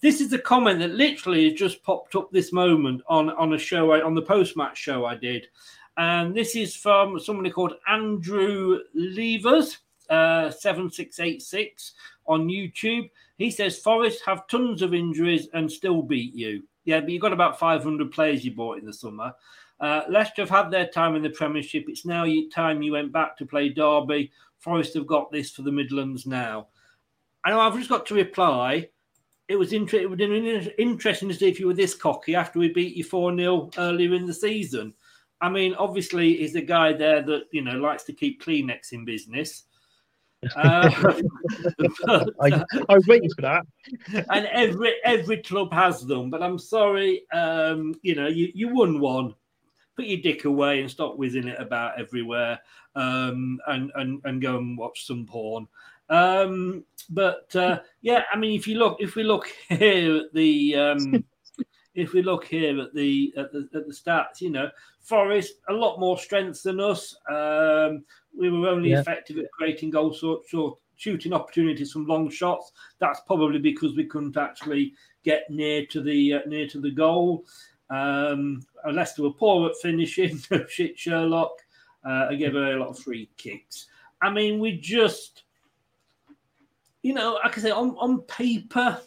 This is a comment that literally just popped up this moment on, on a show, I, on the post match show I did. And this is from somebody called Andrew Levers, uh, 7686 on YouTube. He says, Forest have tons of injuries and still beat you. Yeah, but you've got about 500 players you bought in the summer. Uh, Leicester have had their time in the Premiership. It's now time you went back to play Derby. Forest have got this for the Midlands now. Know I've just got to reply. It was inter- it would been interesting to see if you were this cocky after we beat you 4 0 earlier in the season. I mean, obviously, he's a guy there that, you know, likes to keep Kleenex in business. *laughs* Uh, but, *laughs* I, I was waiting for that. and every every club has them, but I'm sorry, um, you know, you, you won one put your dick away and stop whizzing it about everywhere um, and, and, and go and watch some porn. Um, but uh, yeah, I mean, if you look, if we look *laughs* here at the, um, *laughs* if we look here at the, at the at the stats, you know, Forest a lot more strength than us. Um, we were only yeah. effective at creating goal sort, sort shooting opportunities from long shots. That's probably because we couldn't actually get near to the uh, near to the goal. Um, Leicester were poor at finishing. *laughs* shit, Sherlock. Uh, I gave away a lot of free kicks. I mean, we just, you know, like I say, on, on paper,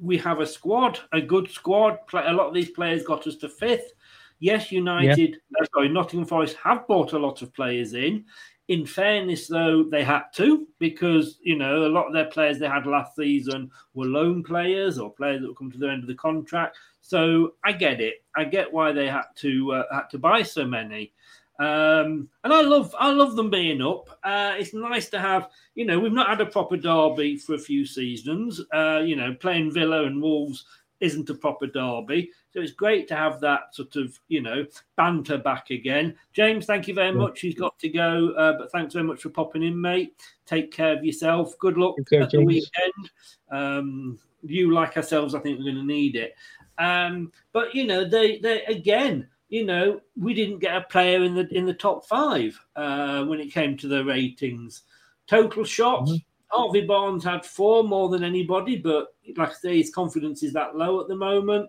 we have a squad, a good squad. A lot of these players got us to fifth. Yes, United, yeah. uh, sorry, Nottingham Forest have bought a lot of players in. In fairness, though, they had to because you know a lot of their players they had last season were loan players or players that would come to the end of the contract. So I get it. I get why they had to uh, had to buy so many. Um, and I love I love them being up. Uh, it's nice to have you know we've not had a proper derby for a few seasons. Uh, you know playing Villa and Wolves isn't a proper derby, so it's great to have that sort of you know banter back again. James, thank you very much. He's got to go, uh, but thanks very much for popping in, mate. Take care of yourself. Good luck care, at the James. weekend. Um, you like ourselves, I think we're going to need it. Um, but you know, they they again, you know, we didn't get a player in the in the top five uh, when it came to the ratings. Total shots. Mm-hmm. Harvey Barnes had four more than anybody, but like I say, his confidence is that low at the moment.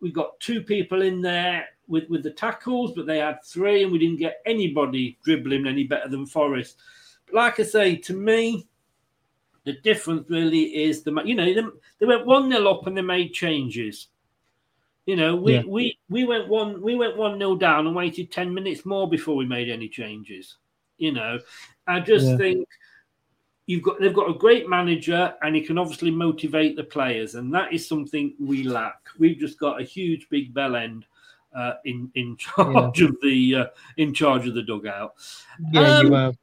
We got two people in there with, with the tackles, but they had three, and we didn't get anybody dribbling any better than Forest. But like I say, to me, the difference really is the you know they went one nil up and they made changes. You know, we, yeah. we, we went one we went one nil down and waited ten minutes more before we made any changes. You know, I just yeah. think you've got they've got a great manager and he can obviously motivate the players, and that is something we lack. We've just got a huge big bell end uh, in in *laughs* charge yeah. of the uh, in charge of the dugout. Yeah, um, you have.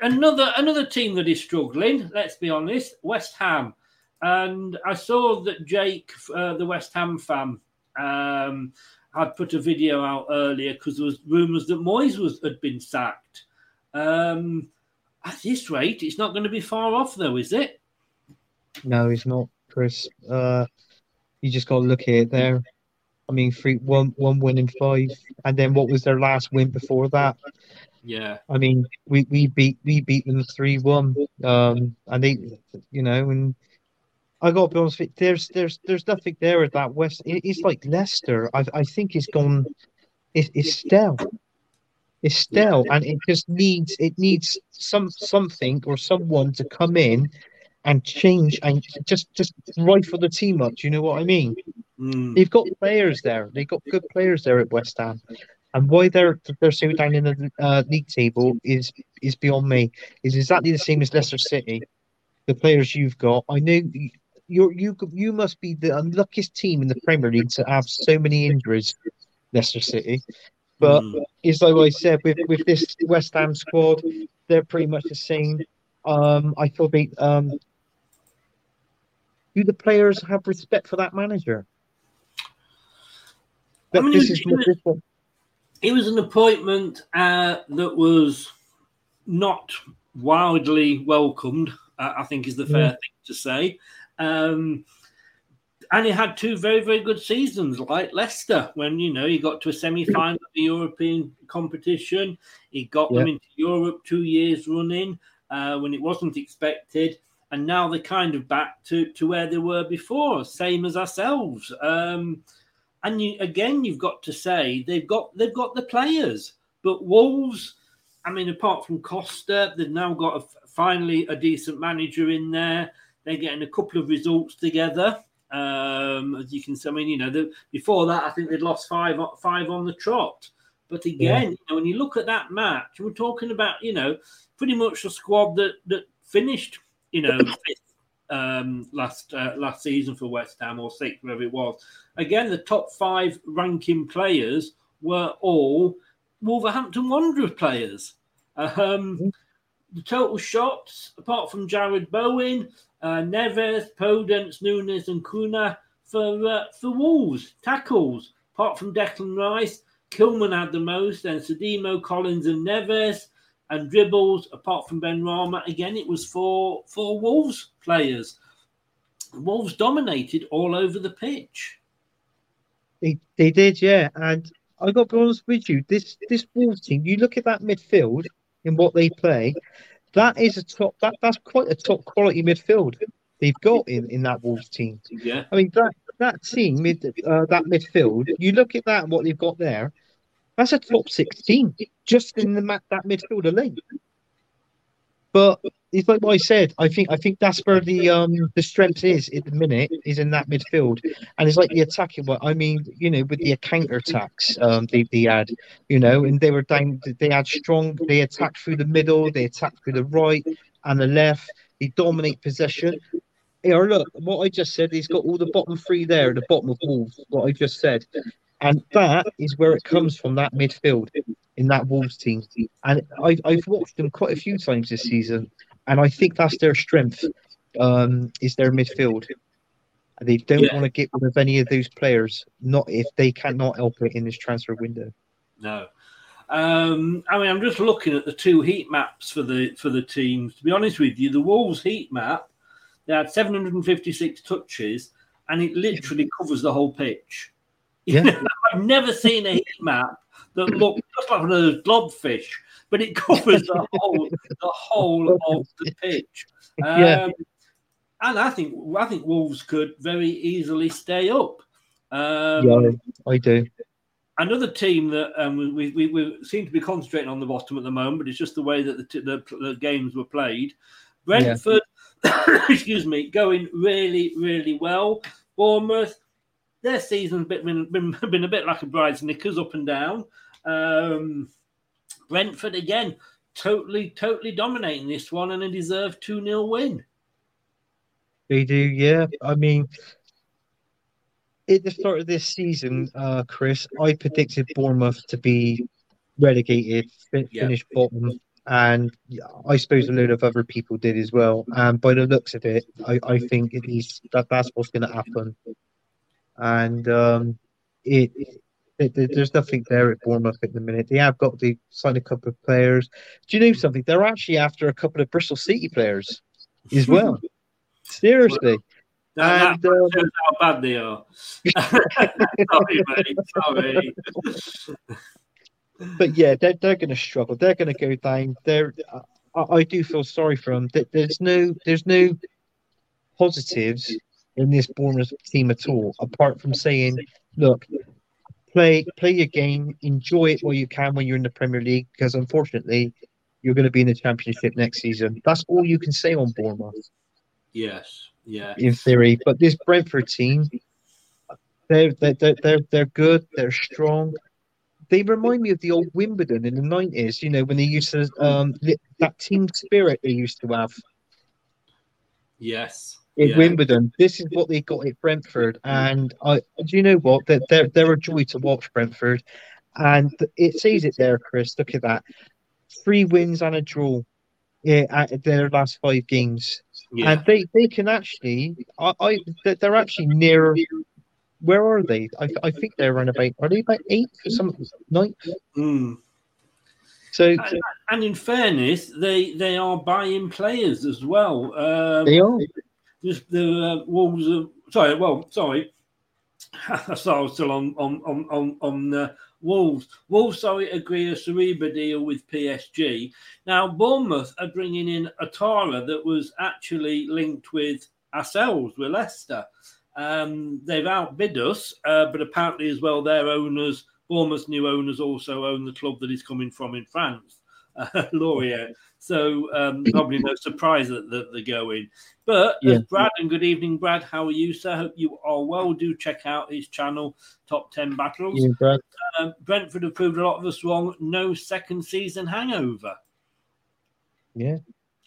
Another another team that is struggling. Let's be honest, West Ham. And I saw that Jake, uh, the West Ham fan, um, I'd put a video out earlier because there was rumours that Moyes was had been sacked. Um, at this rate, it's not going to be far off, though, is it? No, it's not, Chris. Uh, you just got to look at it there. I mean, three, one, one win in five, and then what was their last win before that? Yeah. I mean, we, we beat we beat them three one, um, and they, you know, and I got to be honest with you, there's there's there's nothing there at that West. It's like Leicester. I I think it's gone. It, it's stale. It's stale, and it just needs it needs some something or someone to come in and change and just just rifle the team up. Do you know what I mean? Mm. They've got players there. They've got good players there at West Ham. And why they're they're so down in the uh, league table is is beyond me. Is exactly the same as Leicester City. The players you've got, I know you you you must be the unluckiest team in the Premier League to have so many injuries, Leicester City. But mm. it's like I said with with this West Ham squad, they're pretty much the same. Um, I thought they um, do the players have respect for that manager? I mean, this it, is it was an appointment uh, that was not wildly welcomed. Uh, I think is the fair Yeah. thing to say. Um, and he had two very, very good seasons, like Leicester, when you know he got to a semi-final of the European competition. He got them into Europe two years running uh, when it wasn't expected, and now they're kind of back to, to where they were before, same as ourselves. Um, and you, again, you've got to say they've got they've got the players, but Wolves. I mean, apart from Costa, they've now got a, finally a decent manager in there. They're getting a couple of results together. Um, as you can see, I mean, you know, the, before that, I think they'd lost five five on the trot. But again, you know, when you look at that match, we're talking about, you know, pretty much the squad that that finished, you know, *coughs* fifth, um, last uh, last season for West Ham or sixth, wherever it was. Again, the top five ranking players were all Wolverhampton Wanderers players. Um, the total shots, apart from Jarrod Bowen, uh, Neves, Podence, Nunes, and Cunha for uh, for Wolves tackles. Apart from Declan Rice, Kilman had the most, then Semedo, Collins, and Neves. And dribbles, apart from Benrahma, again it was for for Wolves players. Wolves dominated all over the pitch. They they did, yeah. And I got to be honest with you, this this Wolves team, you look at that midfield in what they play, that is a top that that's quite a top quality midfield they've got in, in that Wolves team. Yeah. I mean that that team mid uh, that midfield, you look at that and what they've got there, that's a top six team just in the that midfield alone. But it's like what I said. I think I think that's where the um the strength is at the minute is in that midfield, and it's like the attacking one. I mean, you know, with the counter attacks um they, they had, you know, and they were down. They had strong. They attacked through the middle. They attacked through the right and the left. They dominate possession. Here, look, what I just said. He's got all the bottom three there at the bottom of Wolves. What I just said, and that is where it comes from. That midfield in that Wolves team, and I've I've watched them quite a few times this season, and I think that's their strength. Um, is their midfield. They don't Yeah. want to get rid of any of those players, not if they cannot help it in this transfer window. No. Um, I mean, I'm just looking at the two heat maps for the for the teams. To be honest with you, the Wolves heat map they had 756 touches, and it literally covers the whole pitch. Yeah. *laughs* I've never seen a heat map that look just like one of those blobfish, but it covers the whole the whole of the pitch. Um, Yeah. And I think I think Wolves could very easily stay up. Um, yeah, I do. Another team that um, we, we, we seem to be concentrating on the bottom at the moment, but it's just the way that the, t- the, the games were played. Brentford, *coughs* excuse me, going really, really well. Bournemouth, their season's been, been, been, been a bit like a bride's knickers, up and down. Um, Brentford, again, totally, totally dominating this one and a deserved 2 0 win. They do, yeah. I mean, at the start of this season, uh, Chris, I predicted Bournemouth to be relegated, Yeah. finish bottom, and I suppose a load of other people did as well. And by the looks of it, I, I think it is that that's what's going to happen. And um, it, it, there- there's nothing there at Bournemouth at the minute. They have got to sign a couple of players. Do you know something? They're actually after a couple of Bristol City players as well. *laughs* Seriously. That, And, that um, shows how bad they are. *laughs* Sorry, mate. Sorry. but yeah, they're they're going to struggle. They're going to go down. They're I, I do feel sorry for them. There's no there's no positives in this Bournemouth team at all, apart from saying, look, play play your game, enjoy it while you can when you're in the Premier League, because unfortunately, you're going to be in the Championship next season. That's all you can say on Bournemouth Yes. Yeah. in theory. But this Brentford team, they're they're they're they're, good. They're strong. They remind me of the old Wimbledon in the nineties. You know when they used to um that team spirit they used to have Yes. In yeah. Wimbledon. This is what they got at Brentford, and I do you know what? They're they're, they're a joy to watch Brentford, and it says it there, Chris. Look at that, three wins and a draw. Yeah, at their last five games Yeah. and they they can actually I, I they- they're actually near where are they I, I think they're around about are they about eight or some ninth Mm. So, and, and in fairness, they they are buying players as well. Um, they are. Just the uh, Wolves. Are, sorry, well, sorry. *laughs* so I was still on on on on, on uh, Wolves. Wolves, sorry, agree a Sarabia deal with PSG. Now, Bournemouth are bringing in Ouattara that was actually linked with ourselves, with Leicester. Um, they've outbid us, uh, but apparently, as well, their owners, Bournemouth's new owners, also own the club that he's coming from in France, *laughs* uh, Lorient. So um, *clears throat* probably no surprise that, that they're going. But Yeah. Brad, and good evening, Brad. How are you, sir? Hope you are well. Do check out his channel, Top 10 Battles. Yeah, Brad. Um, Brentford have proved a lot of us wrong. No second season hangover. Yeah.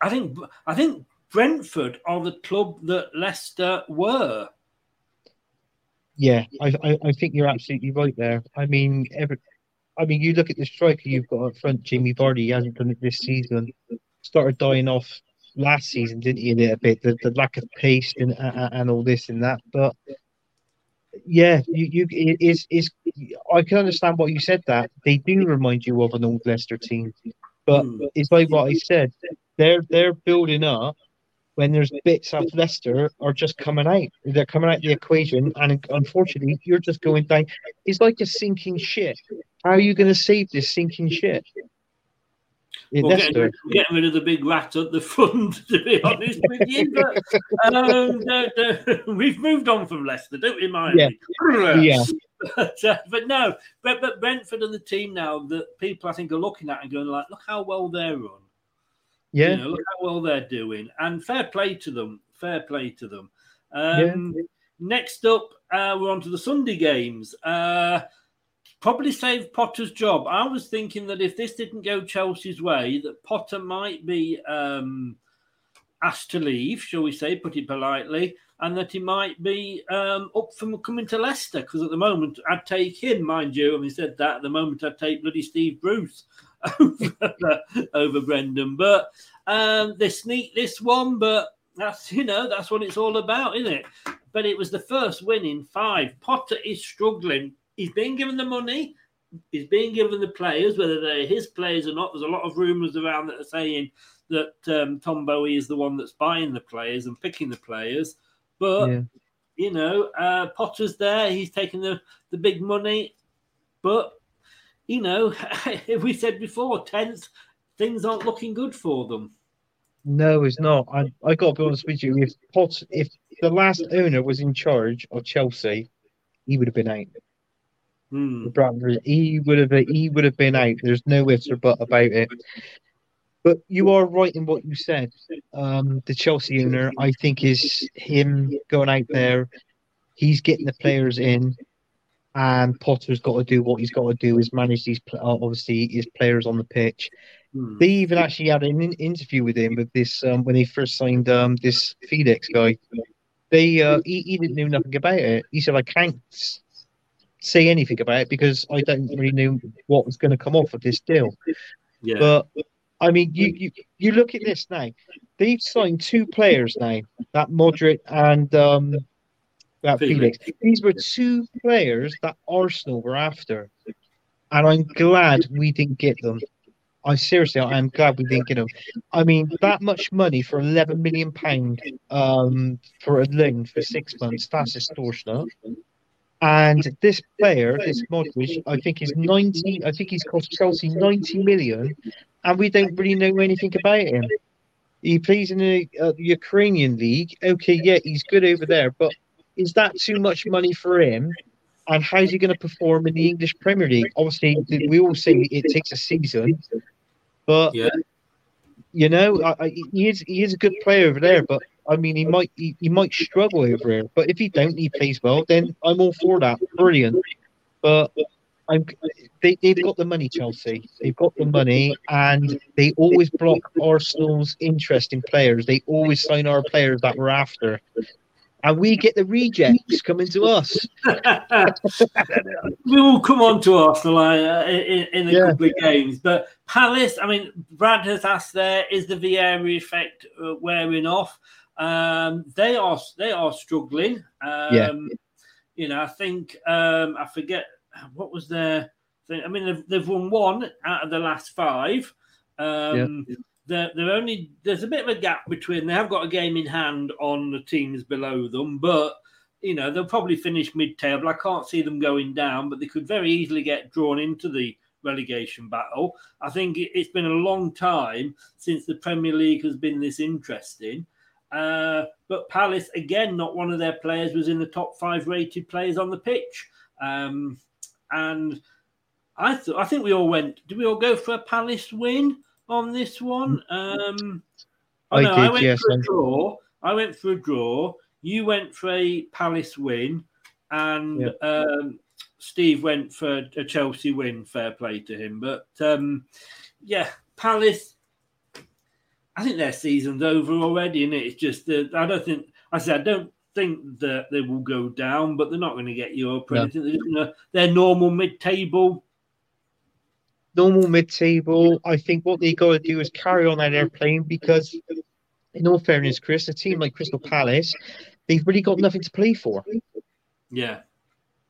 I think I think Brentford are the club that Leicester were. Yeah, I, I, I think you're absolutely right there. I mean, every, I mean, you look at the striker you've got up front, Jamie Vardy. He hasn't done it this season. Started dying off last season, didn't he? A little bit, the, the lack of pace and and and all this and that. But yeah, you you is is I can understand what you said. That they do remind you of an old Leicester team, but hmm. it's like what I said. They're they're building up when there's bits of Leicester are just coming out. They're coming out the equation, and unfortunately, you're just going down. It's like a sinking ship. How are you going to save this sinking ship? Well, getting, rid- getting rid of the big rat at the front, *laughs* to be honest with you. But um, no, no, *laughs* we've moved on from Leicester, don't we, mind? Yeah. *laughs* Yeah. But, uh, but no, but, but Brentford and the team now that people I think are looking at and going like, look how well they're run. Yeah. You know, look how well they're doing, and fair play to them. Fair play to them. Um, Next up, uh, we're on to the Sunday games. Uh, probably saved Potter's job. I was thinking that if this didn't go Chelsea's way, that Potter might be um, asked to leave, shall we say, put it politely, and that he might be um, up for coming to Leicester. Because at the moment, I'd take him, mind you. Having said that, at the moment, I'd take bloody Steve Bruce over, *laughs* over Brendan. But um, they sneak this one, but that's you know that's what it's all about, isn't it? But it was the first win in five. Potter is struggling. He's being given the money. He's being given the players, whether they're his players or not. There's a lot of rumours around that are saying that um, Todd Boehly is the one that's buying the players and picking the players. But Yeah. you know, uh, Potter's there. He's taking the the big money. But you know, *laughs* we said before, tenth things aren't looking good for them. No, it's not. I I got to be honest with you. If Pot, if the last owner was in charge of Chelsea, he would have been out. Hmm. He would have he would have been out. There's no ifs or but about it. But you are right in what you said. Um, the Chelsea owner, I think, is him going out there. He's getting the players in, and Potter's got to do what he's got to do is manage these uh, obviously his players on the pitch. Hmm. They even actually had an interview with him with this um, when he first signed um, this Felix guy. They uh, he, he didn't know nothing about it. He said, "I can't say anything about it because I don't really know what was going to come off of this deal." Yeah. But I mean, you, you you look at this now. They've signed two players now, that Mudryk and um, that Felix. Felix. These were two players that Arsenal were after, and I'm glad we didn't get them. I seriously, I am glad we didn't get them. I mean, that much money for 11 million pound um, for a loan for six months—that's extortionate. And this player, this Mudryk, I think is 90. I think he's cost Chelsea 90 million, and we don't really know anything about him. He plays in the, uh, the Ukrainian league. Okay, yeah, he's good over there, but is that too much money for him? And how's he going to perform in the English Premier League? Obviously, we all say it takes a season, but Yeah. you know, I, I, he is he is a good player over there. But I mean, he might he, he might struggle over here. But if he don't, he plays well. Then I'm all for that. Brilliant. But I'm they they've got the money, Chelsea. They've got the money, and they always block Arsenal's interest in players. They always sign our players that we're after. And we get the rejects coming to us. *laughs* we will come on to Arsenal uh, in, in a Yeah. couple of games. But Palace, I mean, Brad has asked there, is the Vieira effect uh, wearing off? Um, they are they are struggling. Um, Yeah. You know, I think um, I forget what was their Thing. I mean, they've, they've won one out of the last five. Um, Yeah. They're, they're only there's a bit of a gap between. They have got a game in hand on the teams below them, but you know they'll probably finish mid-table. I can't see them going down, but they could very easily get drawn into the relegation battle. I think it, it's been a long time since the Premier League has been this interesting. Uh, but Palace, again, not one of their players was in the top five rated players on the pitch. Um, and I thought, I think we all went. Did we all go for a Palace win on this one? Um, oh I no, I did, went yes, for a I- draw. I went for a draw. You went for a Palace win, and Yeah. um, Steve went for a Chelsea win. Fair play to him. But um, yeah, Palace. I think their season's over already, and it's just that I don't think. I said I don't think that they will go down, but they're not going to get you up or No. anything. They're, gonna, they're normal mid-table. Normal mid-table. I think what they got to do is carry on that airplane because, in all fairness, Chris, a team like Crystal Palace, they've really got nothing to play for Yeah,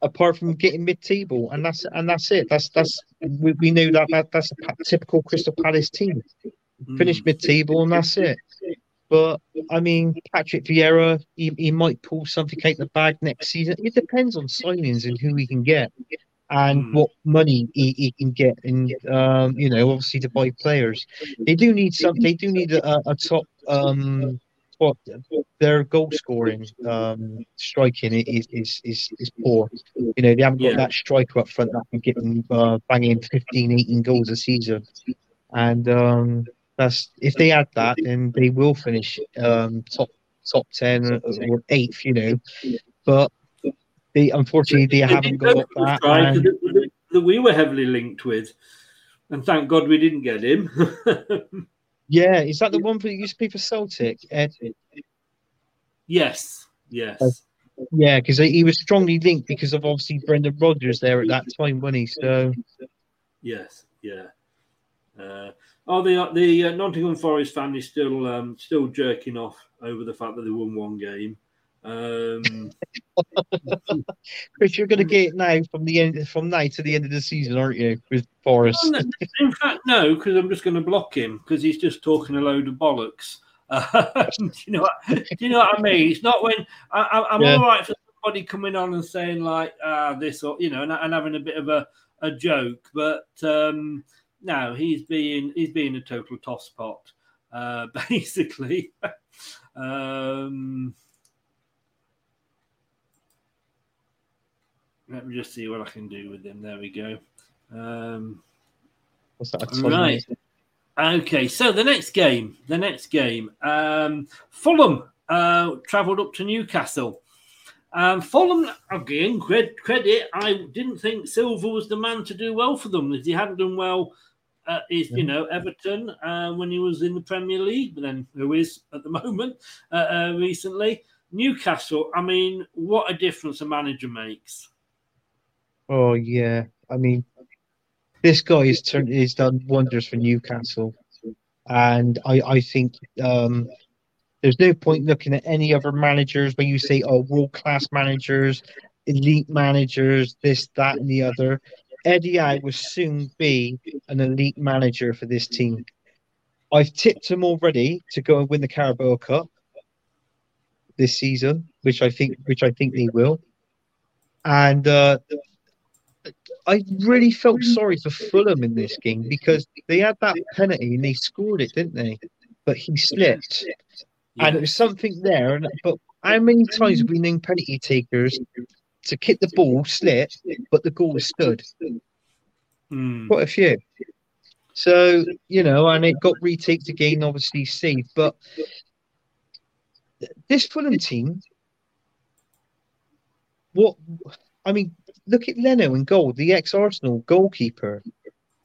apart from getting mid-table, and that's and that's it. That's that's we, we know that, that that's a typical Crystal Palace team. Mm. Finish mid-table, and that's it. But I mean, Patrick Vieira, he, he might pull something out the bag next season. It depends on signings and who we can get, and what money he, he can get, and um, you know, obviously to buy players. They do need some. They do need a, a top. Um, what their goal scoring, um, striking is is is is poor. You know, they haven't got Yeah. that striker up front that can get them uh, banging 15, 18 goals a season, and um, that's if they add that, then they will finish um, top top ten or, or eighth. You know, but they unfortunately they haven't got that. And- that, that we were heavily linked with, and thank God we didn't get him. *laughs* yeah, is that the one that used to play for Celtic? Ed? yes, yes. Yeah, because he was strongly linked because of obviously Brendan Rodgers there at that time, wasn't he? So Yes, yeah. Uh, oh, the the uh, Nottingham Forest fan is still um, still jerking off over the fact that they won one game. Um, Chris, you're going to get it now from the end from now to the end of the season, aren't you? With no, in fact, no, because I'm just going to block him because he's just talking a load of bollocks. Uh, *laughs* do you know what? Do you know what I mean? It's not when I, I, I'm Yeah. all right for somebody coming on and saying like ah this or you know and, and having a bit of a, a joke, but um, no, he's being he's being a total tosspot, uh, *laughs* basically. *laughs* um, let me just see what I can do with him. There we go. Um, What's that? a Right. Okay, so the next game, the next game, um, Fulham uh, travelled up to Newcastle. Um, Fulham, again, cred- credit. I didn't think Silva was the man to do well for them. If he hadn't done well, uh, is you know Everton uh, when he was in the Premier League, but then who is at the *laughs* moment uh, uh, recently. Newcastle. I mean, what a difference a manager makes. Oh yeah, I mean, this guy has turned has done wonders for Newcastle, and I I think um, there's no point looking at any other managers when you say oh world class managers, elite managers, this that and the other. Eddie I will soon be an elite manager for this team. I've tipped him already to go and win the Carabao Cup this season, which I think which I think they will. And uh, I really felt sorry for Fulham in this game because they had that penalty and they scored it, didn't they? But he slipped, and it was something there. And but how many times have we known penalty takers to kick the ball, slip, but the goal stood? Hmm. Quite a few. So you know, and it got retaked again, obviously saved. But this Fulham team, what I mean, look at Leno in goal, the ex-Arsenal goalkeeper.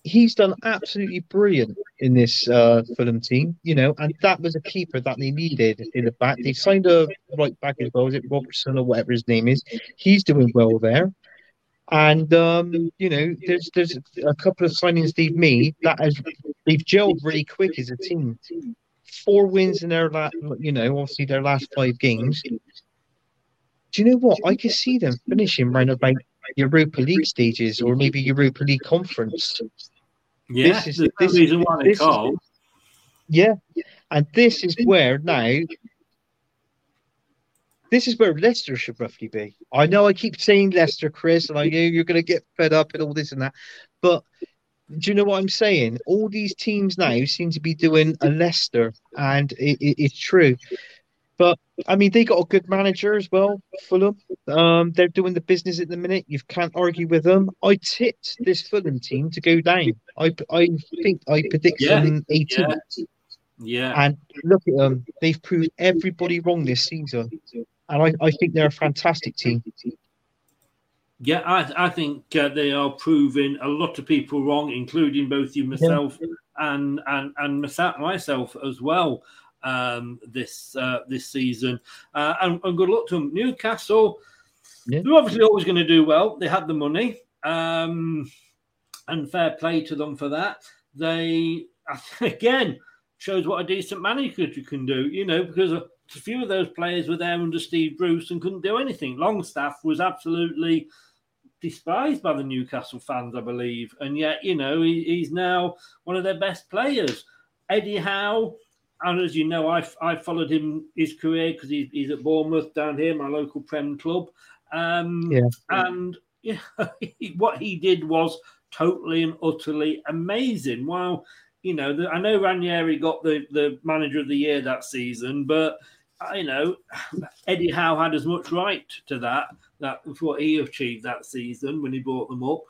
He's done absolutely brilliant in this uh, Fulham team, you know, and that was a keeper that they needed in the back. They signed a right back as well, is it Robertson or whatever his name is? He's doing well there. And um, you know, there's there's a couple of signings they've made that has they've gelled really quick as a team. Four wins in their last, you know, obviously their last five games. Do you know what? I could see them finishing round about Europa League stages or maybe Europa League conference. Yeah, This is- there's no reason why they this is- Yeah, and this is where now. This is where Leicester should roughly be. I know I keep saying Leicester, Chris, and I know you're going to get fed up and all this and that, but do you know what I'm saying? All these teams now seem to be doing a Leicester, and it, it, it's true. But I mean, they got a good manager as well, Fulham. Um, they're doing the business at the minute. You can't argue with them. I tipped this Fulham team to go down. I, I think I predicted Yeah, them 18. yeah. Yeah, And look at them. They've proved everybody wrong this season. And I, I think they're a fantastic team. Yeah, I, I think uh, they are proving a lot of people wrong, including both you, myself, and and and myself, myself as well. Um, this uh, this season, uh, and, and good luck to them. Newcastle, they're obviously always going to do well. They had the money, um, and fair play to them for that. They *laughs* again shows what a decent manager you can do. You know, because a few of those players were there under Steve Bruce and couldn't do anything. Longstaff was absolutely despised by the Newcastle fans, I believe, and yet you know he, he's now one of their best players. Eddie Howe, and as you know, I I followed him his career because he's, he's at Bournemouth down here, my local Prem club, um, Yeah. and yeah, *laughs* what he did was totally and utterly amazing. While you know, the, I know Ranieri got the the manager of the year that season, but I know *sighs* Eddie Howe had as much right to that. That was what he achieved that season when he brought them up.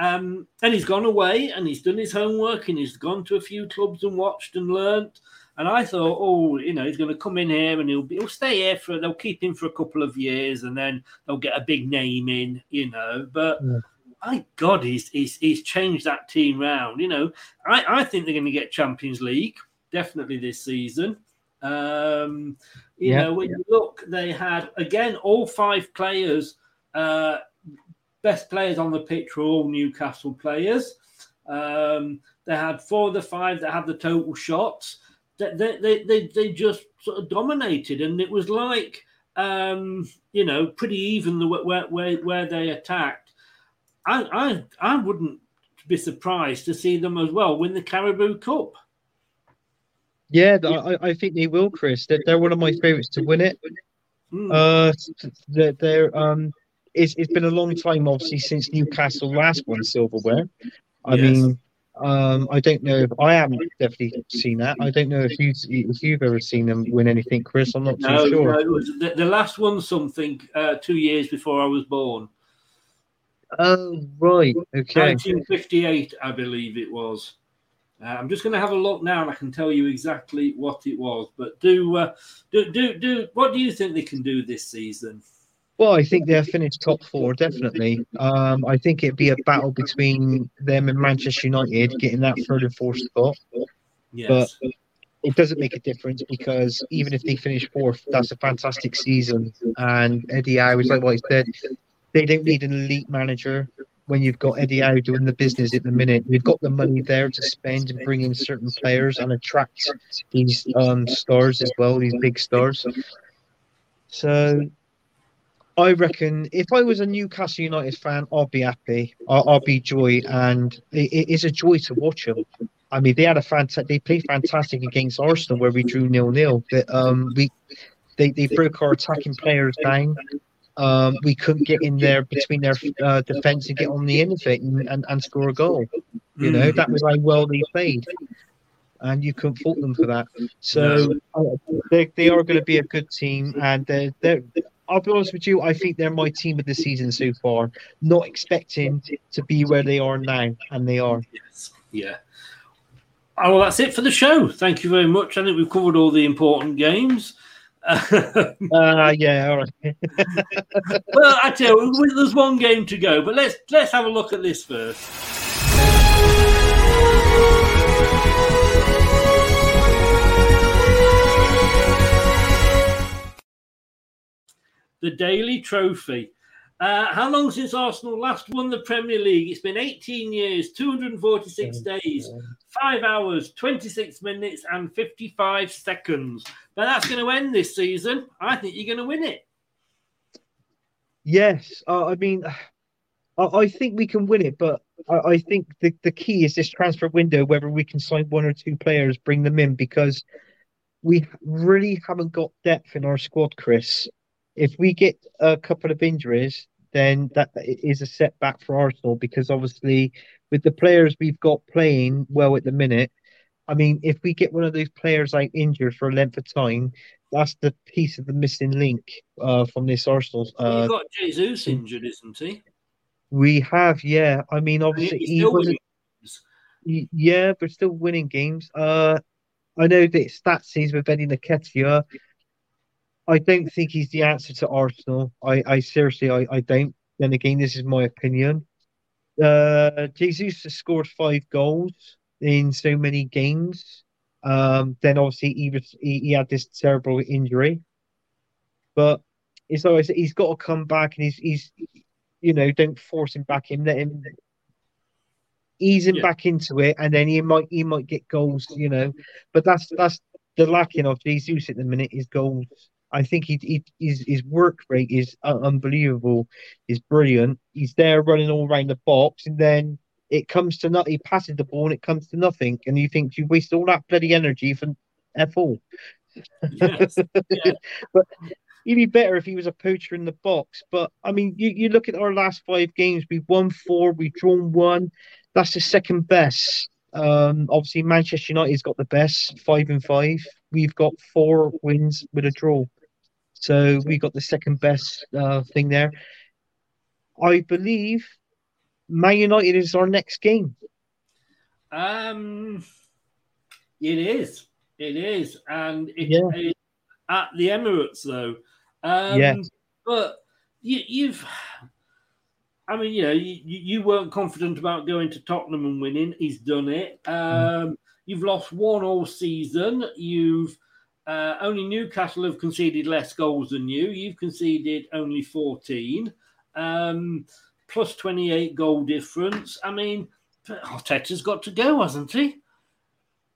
Um, and he's gone away and he's done his homework and he's gone to a few clubs and watched and learnt. And I thought, oh, you know, he's going to come in here and he'll be, he'll stay here for they'll keep him for a couple of years and then they'll get a big name in, you know. But my God, he's he's he's changed that team round. You know, I, I think they're going to get Champions League definitely this season. Um, you Yeah. know, when you look, they had again all five players, uh, best players on the pitch were all Newcastle players. Um, they had four of the five that had the total shots. They they they, they, just sort of dominated, and it was like um, you know pretty even the where where where they attacked. I I I wouldn't be surprised to see them as well win the Carabao Cup. Yeah, I, I think they will, Chris. They're, they're one of my favourites to win it. Uh, they're, they're um, it's, it's been a long time, obviously, since Newcastle last won silverware. I Yes. mean, um, I don't know if I haven't definitely seen that. I don't know if you if you've ever seen them win anything, Chris. I'm not too No, sure. no, it was the, the last one something uh, two years before I was born. Oh right, okay. 1958, I believe it was. Uh, I'm just going to have a look now, and I can tell you exactly what it was. But do, uh, do, do, do. What do you think they can do this season? Well, I think they'll finish top four definitely. Um, I think it'd be a battle between them and Manchester United getting that third and fourth spot. Yes. But it doesn't make a difference because even if they finish fourth, that's a fantastic season. And Eddie Howe is like what he said, they don't need an elite manager when you've got Eddie Howe doing the business at the minute. You've got the money there to spend and bring in certain players and attract these um, stars as well, these big stars. So I reckon if I was a Newcastle United fan, I'd be happy. I'll, I'll be joy, and it, it is a joy to watch them. I mean, they had a fantastic. They played fantastic against Arsenal, where we drew nil nil. But um, we they, they broke our attacking players down. Um, we couldn't get in there between their uh, defence and get on the end of it and, and, and score a goal. You know, Mm. that was how well they played. And you couldn't fault them for that. So uh, they, they are going to be a good team. And they're, they're, I'll be honest with you, I think they're my team of the season so far. Not expecting to be where they are now. And they are. Yes. Yeah. Oh, well, that's it for the show. Thank you very much. I think we've covered all the important games. *laughs* Uh, yeah, all right. well, I tell you, there's one game to go, but let's let's have a look at this first. The Daily Trophy. Uh, how long since Arsenal last won the Premier League? It's been 18 years, 246 days, 5 hours, 26 minutes, and 55 seconds. But that's going to end this season. I think you're going to win it. Yes, uh, I mean, I, I think we can win it, but I, I think the, the key is this transfer window, whether we can sign one or two players, bring them in, because we really haven't got depth in our squad, Chris. If we get a couple of injuries, then that is a setback for Arsenal because obviously with the players we've got playing well at the minute, I mean, if we get one of those players like injured for a length of time, that's the piece of the missing link uh, from this Arsenal. Uh, You've got Jesus injured, isn't he? We have, yeah. I mean, obviously, He's he still wasn't. y- Yeah, we're still winning games. Uh, I know that stats is with Eddie Nketiah. I don't think he's the answer to Arsenal. I, I seriously, I, I don't. Then again, this is my opinion. Uh, Jesus has scored five goals in so many games. Um, then obviously he was he, he had this terrible injury, but it's always he's got to come back and he's he's you know don't force him back in, let him ease him Yeah. back into it, and then he might he might get goals, you know. But that's that's the lacking of Jesus at the minute is goals. I think he, he his his work rate is unbelievable, is brilliant. He's there running all around the box, and then it comes to nothing. He passes the ball, and it comes to nothing, and you think you wasted all that bloody energy for f all. Yes. Yeah. *laughs* but he'd be better if he was a poacher in the box. But I mean, you, you look at our last five games, we've won four, we've drawn one. That's the second best. Um, obviously, Manchester United's got the best, five and five. We've got four wins with a draw. So we got the second best uh, thing there. I believe Man United is our next game. Um, it is. It is, and it, Yeah. it- at the Emirates though. Um, Yes. But you, you've, I mean, you know, you, you you weren't confident about going to Tottenham and winning. He's done it. Um, You've lost one all season. You've uh, only Newcastle have conceded less goals than you. You've conceded only 14, um, plus 28 goal difference. I mean, Arteta's got to go, hasn't he?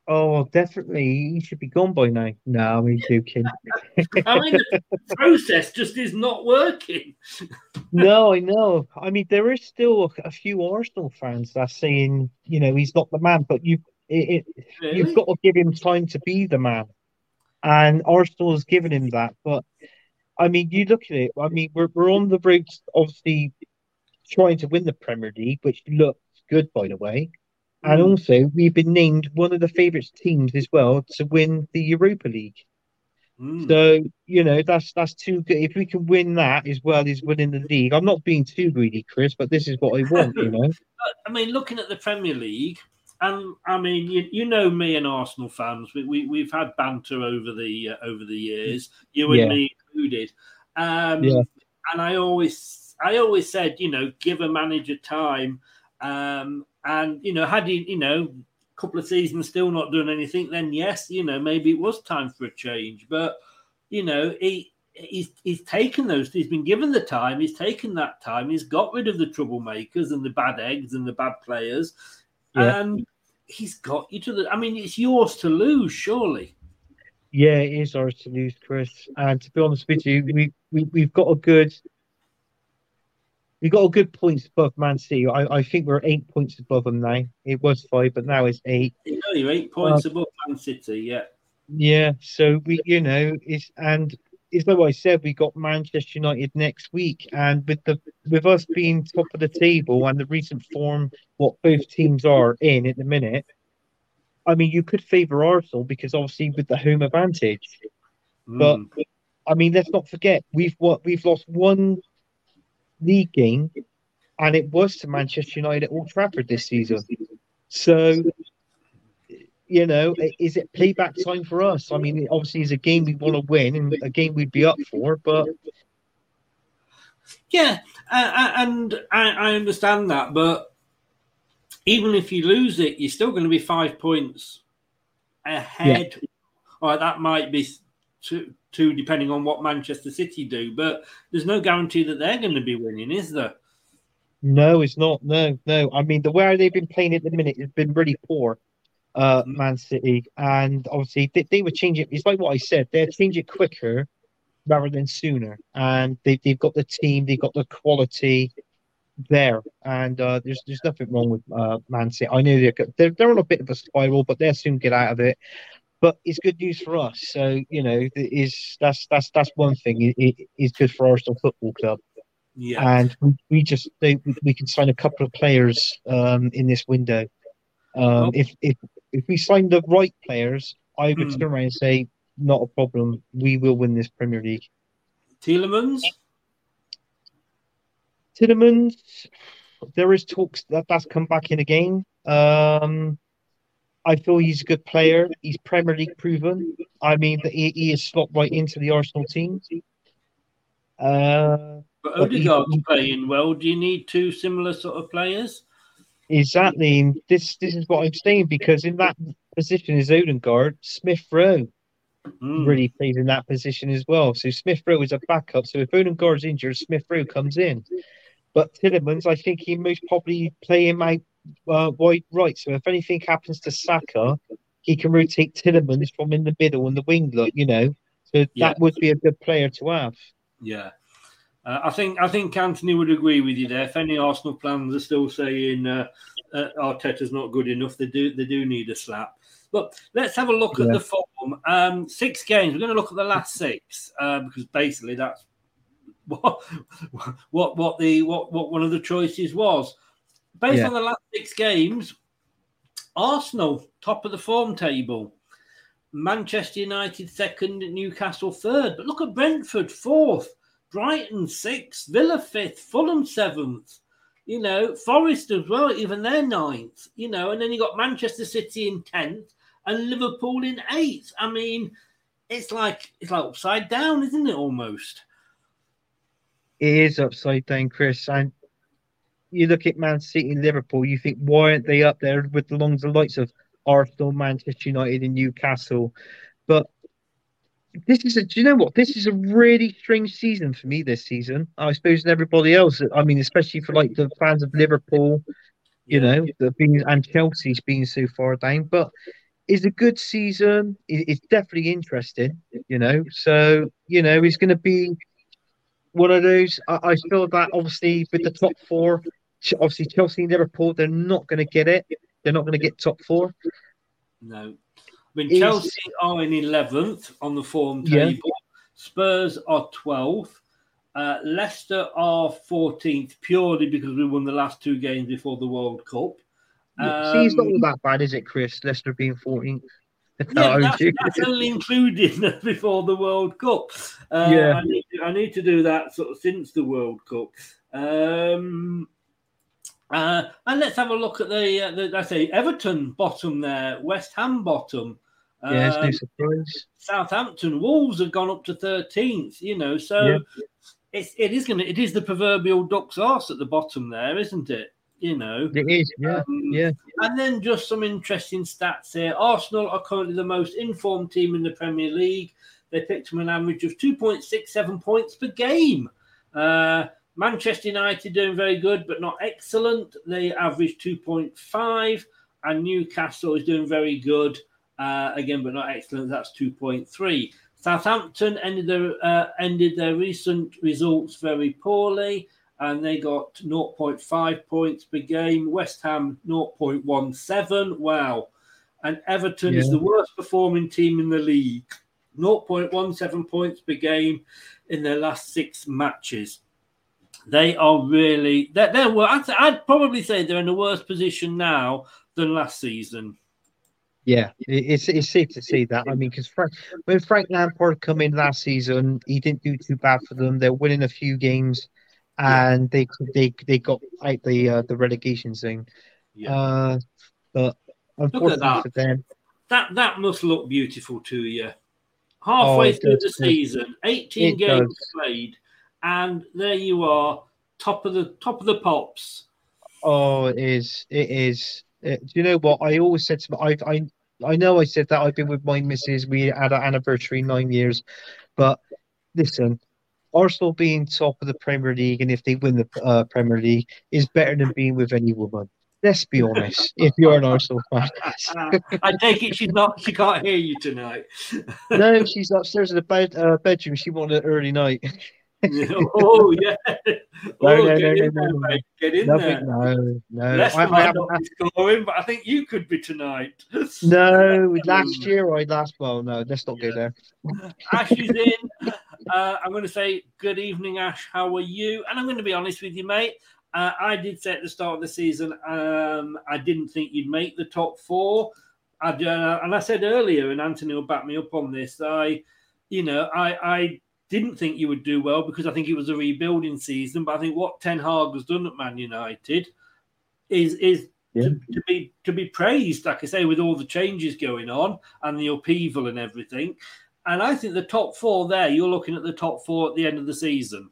Oh, definitely. He should be gone by now. No, I'm joking. *laughs* I mean, the process just is not working. *laughs* no, I know. I mean, there is still a few Arsenal fans that are saying, you know, he's not the man, but you, it, it, Really? you've got to give him time to be the man, and Arsenal has given him that. But I mean, you look at it. I mean, we're we're on the road, obviously, trying to win the Premier League, which looks good, by the way. And Mm. also, we've been named one of the favourites teams as well to win the Europa League. Mm. So you know that's that's too good. If we can win that as well as winning the league, I'm not being too greedy, Chris, but this is what I want. You know, *laughs* I mean, looking at the Premier League, and I mean, you, you know me and Arsenal fans, we, we we've had banter over the uh, over the years, you and Yeah. me included. Um, Yeah. And I always I always said, you know, give a manager time, um, and you know, had he, you know, a couple of seasons still not doing anything, then yes, you know, maybe it was time for a change. But you know, he he's he's taken those. He's been given the time. He's taken that time. He's got rid of the troublemakers and the bad eggs and the bad players, Yeah. and he's got you to the. I mean, it's yours to lose, surely. yeah, it is ours to lose, Chris. And to be honest with you, we we we've got a good. We got a good points above Man City. I, I think we're eight points above them now. It was five, but now it's eight. You know, you're eight points uh, above Man City. Yeah. Yeah, so we, you know, it's and it's like what I said. We got Manchester United next week, and with the with us being top of the table and the recent form, what both teams are in at the minute, I mean, you could favour Arsenal because obviously with the home advantage. But Mm. I mean, let's not forget we've what we've lost one league game, and it was to Manchester United at Old Trafford this season. So you know, is it playback time for us? I mean, obviously, it's a game we want to win and a game we'd be up for, but Yeah, uh, and I, I understand that, but even if you lose it, you're still going to be five points ahead. All right, that might be two, two, depending on what Manchester City do, but there's no guarantee that they're going to be winning, is there? no, it's not. No, no. I mean, the way they've been playing at the minute has been really poor, uh, Man City, and obviously they, they would change it. It's like what I said; they'd change it quicker rather than sooner. And they, they've got the team, they've got the quality. there, and uh, there's there's nothing wrong with uh, Man City. I know they're, they're they're on a bit of a spiral, but they'll soon get out of it. But it's good news for us. So you know, is that's that's that's one thing. It, it is good for Arsenal Football Club. Yeah. And we, we just they, we can sign a couple of players um, in this window. Um, if if if we sign the right players, I would Hmm. turn around and say, not a problem. We will win this Premier League. Tielemans. Tillemans, there is talks that that's come back in again. Um, I feel he's a good player. He's Premier League proven. I mean, that he, he is slot right into the Arsenal team. Uh, But but he- Odegaard's playing well. Do you need two similar sort of players? Exactly. And This this is what I'm saying because in that position is Odegaard, Smith Rowe Hmm. really plays in that position as well. So Smith Rowe is a backup. So if Odegaard's injured, Smith Rowe comes in. But Tielemans, I think he most probably play him out uh, wide right. So if anything happens to Saka, he can rotate Tielemans from in the middle and the wing look, you know. So Yeah. that would be a good player to have. Yeah. Uh, I think I think Anthony would agree with you there. If any Arsenal plans are still saying uh, uh, Arteta's not good enough, they do they do need a slap. But let's have a look at the form. Um, six games. We're going to look at the last six uh, because basically that's *laughs* what what what the what what one of the choices was. Based Yeah. on the last six games, Arsenal top of the form table. Manchester United second, Newcastle third. But look at Brentford fourth, Brighton sixth, Villa fifth, Fulham seventh. You know, Forest as well, even they're ninth. You know, and then you got Manchester City in tenth and Liverpool in eighth. I mean, it's like it's like upside down, isn't it? Almost. It is upside down, Chris. And you look at Man City and Liverpool, you think, why aren't they up there with the longs the likes of Arsenal, Manchester United, and Newcastle? But this is a, do you know what? This is a really strange season for me this season. I suppose and everybody else. I mean, especially for like the fans of Liverpool, you know, the being and Chelsea's being so far down. But it's a good season. It's definitely interesting, you know. So, you know, it's going to be one of those. I, I feel that obviously with the top four, obviously Chelsea and Liverpool, they're not going to get it. They're not going to get top four. No. Mean, Is- Chelsea are in 11th on the form Yeah. table. Spurs are 12th. Uh, Leicester are 14th purely because we won the last two games before the World Cup. See, it's not Um, all that bad, is it, Chris? Leicester being 14th. *laughs* yeah, that's, that's only included *laughs* before the World Cup. Uh, Yeah. I need, to, I need to do that sort of since the World Cup. Um, uh, and let's have a look at the, uh, the I say Everton bottom there, West Ham bottom. Yeah, it's no Um, surprise. Southampton, Wolves have gone up to thirteenth. You know, so Yeah. it's it is going to it is the proverbial duck's arse at the bottom there, isn't it? You know, It is, yeah, Um, yeah. and then just some interesting stats here. Arsenal are currently the most informed team in the Premier League. They picked up an average of 2.67 points per game. Uh, Manchester United doing very good, but not excellent. They average 2.5, and Newcastle is doing very good, uh, again, but not excellent. That's 2.3. Southampton ended their uh, ended their recent results very poorly, and they got 0.5 points per game. West Ham 0.17. Wow, and Everton is the worst performing team in the league. 0.17 points per game in their last six matches. They are really they're, they're I'd, I'd probably say they're in a worse position now than last season. Yeah, it's it's safe to say that. I mean, because Frank, when Frank Lampard come in last season, he didn't do too bad for them. They're winning a few games, and they they they got out the uh, the relegation zone. Uh, but unfortunately that. for them, That that must look beautiful to you. Halfway Oh, through the season, 18 It games does. played, and there you are, top of the top of the pops. oh, it is it is. It, do you know what I always said to my, I I I know I said that I've been with my missus. We had an anniversary nine years, but listen. Arsenal being top of the Premier League, and if they win the uh, Premier League, is better than being with any woman. Let's be honest. if you're an Arsenal fan, *laughs* I take it she's not. She can't hear you tonight. no, she's upstairs in the bed uh, bedroom. She wanted an early night. *laughs* *laughs* oh yeah. *laughs* No, oh, no, get no, in there, mate. Get in Nothing, there. no, no. Leicester I, I might haven't not be scoring, but I think you could be tonight. *laughs* No, last year I last. Well, no, let's not go there. Ash is in. Uh, I'm going to say good evening, Ash. How are you? And I'm going to be honest with you, mate. Uh, I did say at the start of the season, um, I didn't think you'd make the top four. I, uh, and I said earlier, and Anthony will back me up on this. I, you know, I, I didn't think you would do well because I think it was a rebuilding season. But I think what Ten Hag has done at Man United is is Yeah. to, to be to be praised. Like I say, with all the changes going on and the upheaval and everything. And I think the top four there, you're looking at the top four at the end of the season,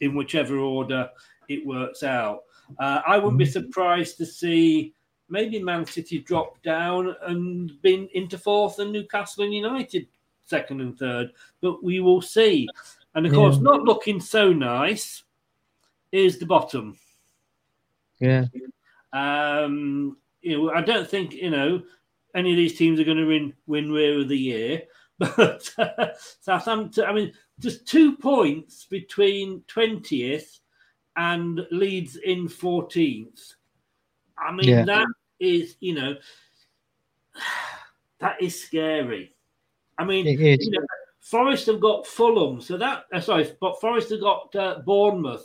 in whichever order it works out. Uh, I wouldn't be surprised to see maybe Man City drop down and been into fourth and Newcastle and United second and third, but we will see. And of course, Yeah. not looking so nice is the bottom. Yeah, Um, you know, I don't think you know any of these teams are going to win win Rear of the Year, *laughs* but uh, Southampton. I mean, just two points between twentieth and Leeds in fourteenth. I mean, Yeah. that is you know *sighs* that is scary. I mean, you know, Forest have got Fulham, so that uh, sorry, but Forest have got uh, Bournemouth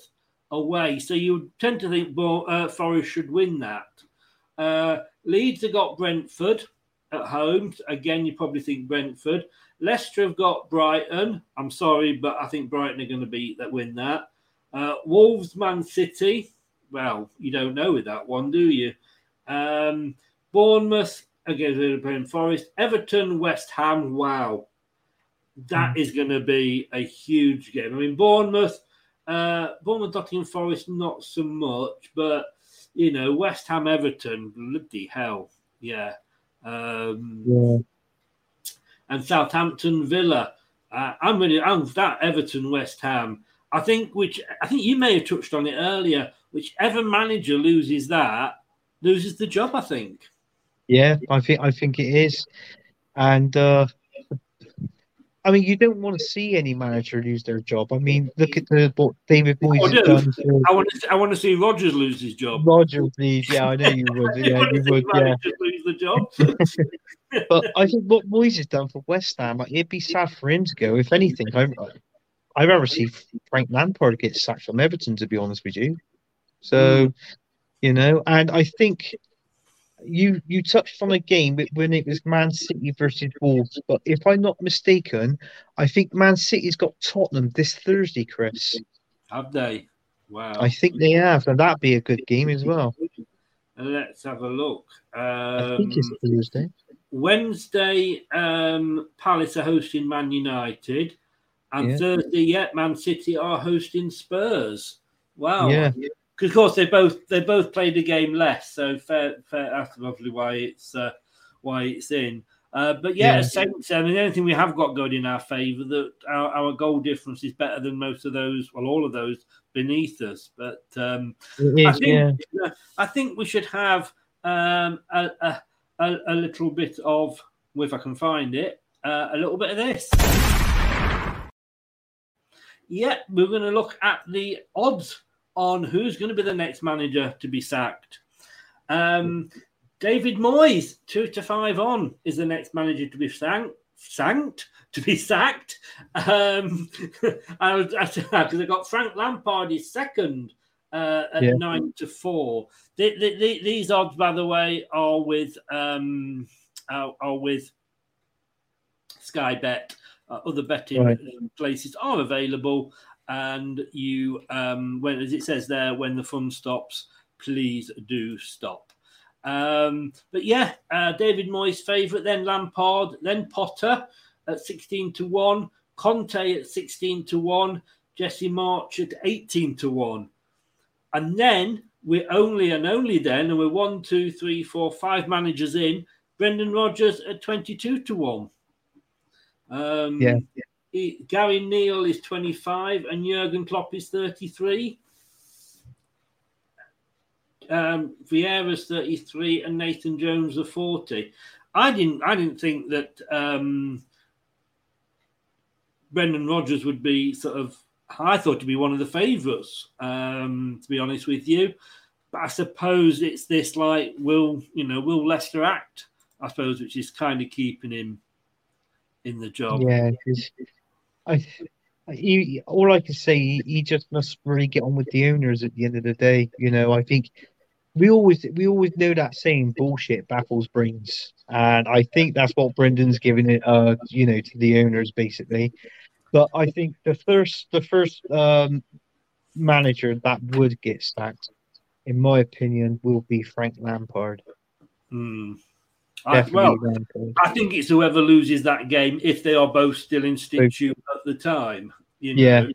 away, so you tend to think Bo- uh, Forest should win that. Uh, Leeds have got Brentford at home. Again, you probably think Brentford. Leicester have got Brighton. I'm sorry, but I think Brighton are going to beat that win that. Uh, Wolves, Man City. Well, you don't know with that one, do you? Um, Bournemouth against Liverpool Forest. Everton, West Ham. Wow, that is going to be a huge game. I mean, Bournemouth, uh, Bournemouth, Nottingham Forest, not so much, but you know, West Ham, Everton, bloody hell, yeah. Um, yeah. and Southampton Villa. Uh, I'm really I'm that Everton West Ham. I think which I think you may have touched on it earlier. Whichever manager loses that loses the job. I think. Yeah, I think I think it is, and uh, I mean you don't want to see any manager lose their job. I mean, look at the what David Moyes Oh, has no. done. I want to I want to see Rodgers lose his job. Roger, please. Yeah, I know you would. *laughs* Yeah, you would. Yeah, lose the job. *laughs* but I think what Moyes has done for West Ham, like, it'd be sad for him to go. If anything, I I'd rather see Frank Lampard get sacked from Everton. To be honest with you, so you know, and I think you you touched on a game when it was Man City versus Wolves, but if I'm not mistaken, I think Man City's got Tottenham this Thursday, Chris. Have they? Wow. I think they have, and that'd be a good game as well. Let's have a look. I think it's Um, Thursday. Wednesday, um, Palace are hosting Man United, and Yeah. Thursday, yeah, Man City are hosting Spurs. Wow. Yeah. Because of course they both they both played a game less, so fair, fair that's probably why it's uh, why it's in. Uh, but yeah, Yeah. Saints. I mean, the only thing we have got going in our favour that our, our goal difference is better than most of those, well, all of those beneath us. But um, It I think yeah. I think we should have um, a, a, a, a little bit of, if I can find it, uh, a little bit of this. Yeah, we're going to look at the odds on who's going to be the next manager to be sacked. Um, David Moyes, two to five on, is the next manager to be sacked. Sacked to be sacked. Um, *laughs* because I got Frank Lampard is second uh, at Yeah. nine to four. The, the, the, these odds, by the way, are with um, are, are with Sky Bet. Uh, other betting Right. places are available, and you, um, when as it says there, when the fun stops, please do stop. Um, but yeah, uh, David Moyes' favourite, then Lampard, then Potter at 16 to 1, Conte at 16 to 1, Jesse Marsch at 18 to 1. And then we're only and only then, and we're one, two, three, four, five managers in, Brendan Rodgers at 22 to 1. Um, Yeah. He- Gary Neal is 25 and Jurgen Klopp is 33. Um, Vieira's 33 and Nathan Jones are 40. I didn't I didn't think that um, Brendan Rodgers would be sort of I thought to be one of the favourites, um, to be honest with you. But I suppose it's this like, will you know, will Leicester act? I suppose, which is kind of keeping him in the job. Yeah, I, he, all I can say, he, he just must really get on with the owners at the end of the day. You know, I think we always we always know that saying, "Bullshit baffles brains," and I think that's what Brendan's giving it, uh, you know, to the owners basically. But I think the first the first um, manager that would get sacked, in my opinion, will be Frank Lampard. Hmm. I, well, I think it's whoever loses that game if they are both still in situ at the time. You know? Yeah.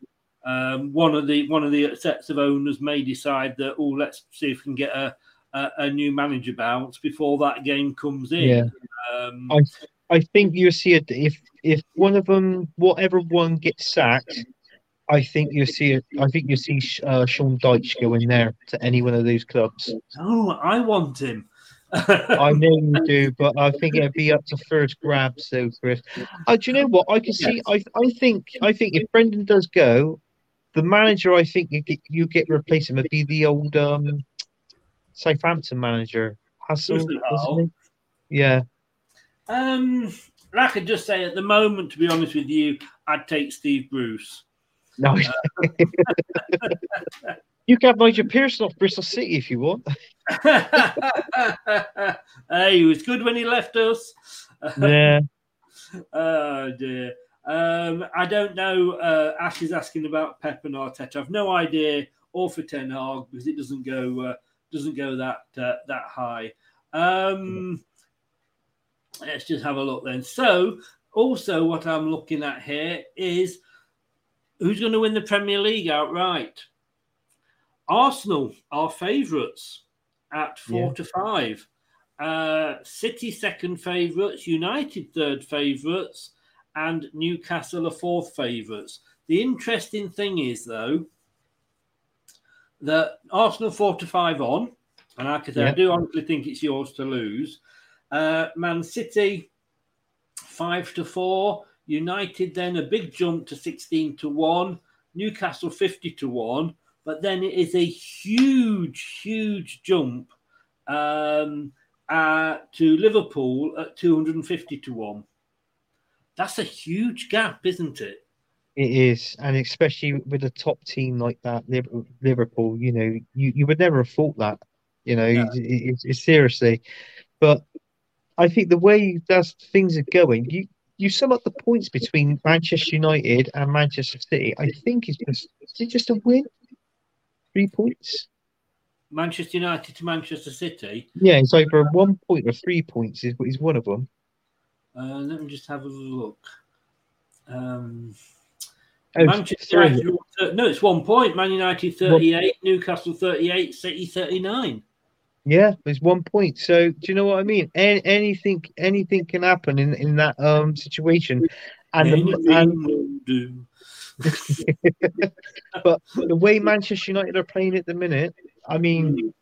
Um, one of the one of the sets of owners may decide that oh let's see if we can get a a, a new manager bounce before that game comes in. Yeah. Um, I I think you see it if if one of them, whatever one gets sacked, I think you see it. I think you see uh, Sean Dyche go in there to any one of those clubs. oh, I want him. I *laughs* know you do, but I think it'd be up to first grab. So, Chris, uh, do you know what I can see? I I think I think if Brendan does go, the manager I think you get you get replacing would be the old um Southampton manager Hassel. Isn't wasn't it? he? Yeah, Um, I could just say at the moment, to be honest with you, I'd take Steve Bruce. no. *laughs* *laughs* you can have Nigel Pearson off Bristol City if you want. *laughs* hey, he was good when he left us. Yeah. *laughs* oh dear. Um, I don't know. Uh, Ash is asking about Pep and Arteta. I've no idea, or for Ten Hag because it doesn't go uh, doesn't go that uh, that high. Um, let's just have a look then. So, also, what I'm looking at here is who's going to win the Premier League outright. Arsenal are favourites at four Yeah. to five. Uh, City second favourites, United third favourites, and Newcastle are fourth favourites. The interesting thing is, though, that Arsenal four to five on, and like I say, I do honestly think it's yours to lose. Uh, Man City five to four. United then a big jump to sixteen to one. Newcastle fifty to one. But then it is a huge, huge jump um, uh, to Liverpool at two hundred and fifty to one. That's a huge gap, isn't it? It is, and especially with a top team like that, Liverpool. You know, you, you would never have thought that. You know, No. it, it, it's seriously, but I think the way that's things are going, you you sum up the points between Manchester United and Manchester City. I think it's just is it just a win, three points. Manchester United to Manchester City. Yeah, it's either one point or three points is is one of them. Uh, let me just have a look. Um, Oh, Manchester. United, no, it's one point. Man United 38, Newcastle 38, City 39. Yeah, it's one point. So do you know what I mean? Any, anything anything can happen in, in that um situation, and the, and. *laughs* but the way Manchester United are playing at the minute, I mean,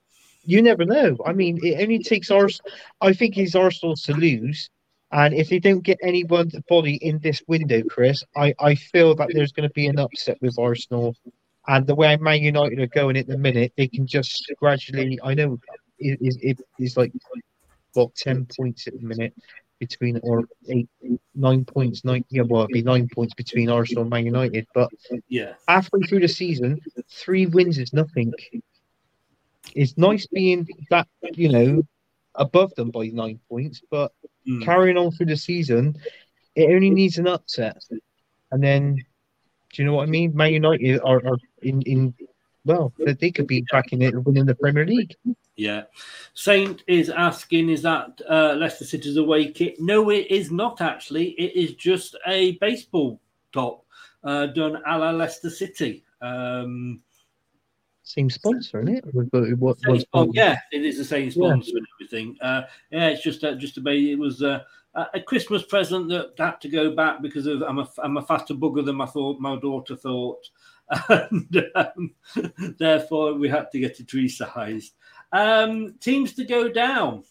you never know. I mean, it only takes Ars. I think it's Arsenal to lose, and if they don't get anyone body in this window, Chris, I, I feel that there's going to be an upset with Arsenal. And the way Man United are going at the minute, they can just gradually. I know it is it like what ten points at the minute between or eight nine points nine yeah well it'd be nine points between Arsenal and Man United, but Yeah. halfway through the season, three wins is nothing. It's nice being that, you know, above them by nine points, but Mm. carrying on through the season, it only needs an upset. And then, do you know what I mean? Man United are, are in, in, well, they could be back in it and winning the Premier League. Yeah. Saint is asking, is that uh, Leicester City's away kit? No, it is not actually. It is just a baseball top uh, done a la Leicester City. Um, Same sponsor, isn't it? What's- yeah, it is the same Yeah. sponsor and everything. Uh, yeah, it's just uh, just a it was uh, a a Christmas present that had to go back because of I'm a I'm a faster bugger than my thought my daughter thought, *laughs* and um, *laughs* therefore we had to get it resized. Um, teams to go down.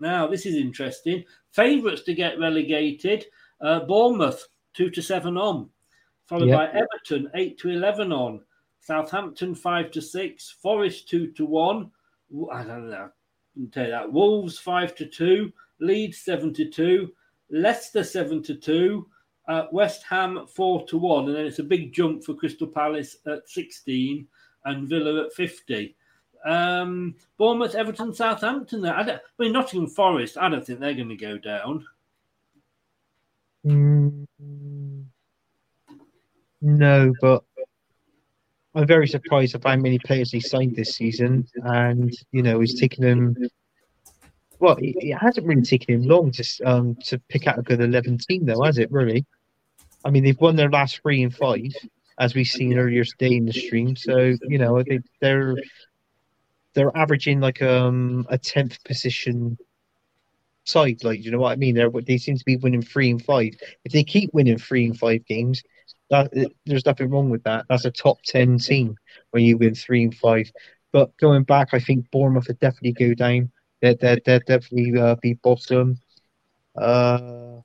Now this is interesting. Favourites to get relegated. Uh, Bournemouth two to seven on. followed Yeah. by Everton eight to eleven on, Southampton five to six, Forest two to one. W- I don't know. I can tell you that. Wolves five to two, Leeds seven to two, Leicester seven to two, uh, West Ham four to one, and then it's a big jump for Crystal Palace at sixteen and Villa at fifty. Um, Bournemouth, Everton, Southampton. I, I mean Nottingham Forest. I don't think they're going to go down. Mm, no, but I'm very surprised of how many players he signed this season, and you know he's taken them. Well, it, hasn't really taken him long to um to pick out a good eleven team, though, has it? Really? I mean, they've won their last three and five, as we've seen earlier today in the stream. So you know they they're they're averaging like um a tenth position side. Like, you know what I mean? They're they seem to be winning three and five. If they keep winning three and five games, that there's nothing wrong with that. That's a top ten team when you win three and five. But going back, I think Bournemouth would definitely go down. They'd, they'd, they'd definitely uh, be bottom. Uh,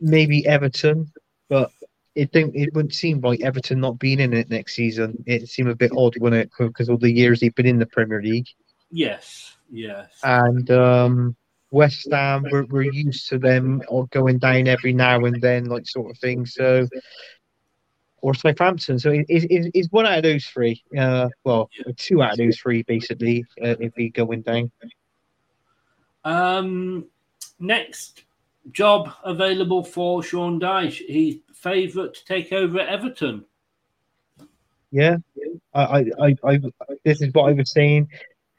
maybe Everton, but it don't. It wouldn't seem like Everton not being in it next season. It seemed a bit odd, wouldn't it? Because all the years they've been in the Premier League. Yes, yes. and um, West Ham we're, we're used to them or going down every now and then, like sort of thing. So, or Southampton. So, is is is one out of those three? Uh, well, two out of those three, basically, uh, if we going down. Um, next job available for Sean Dyche. He's favourite to take over at Everton. Yeah, I, I, I, I, this is what I was saying.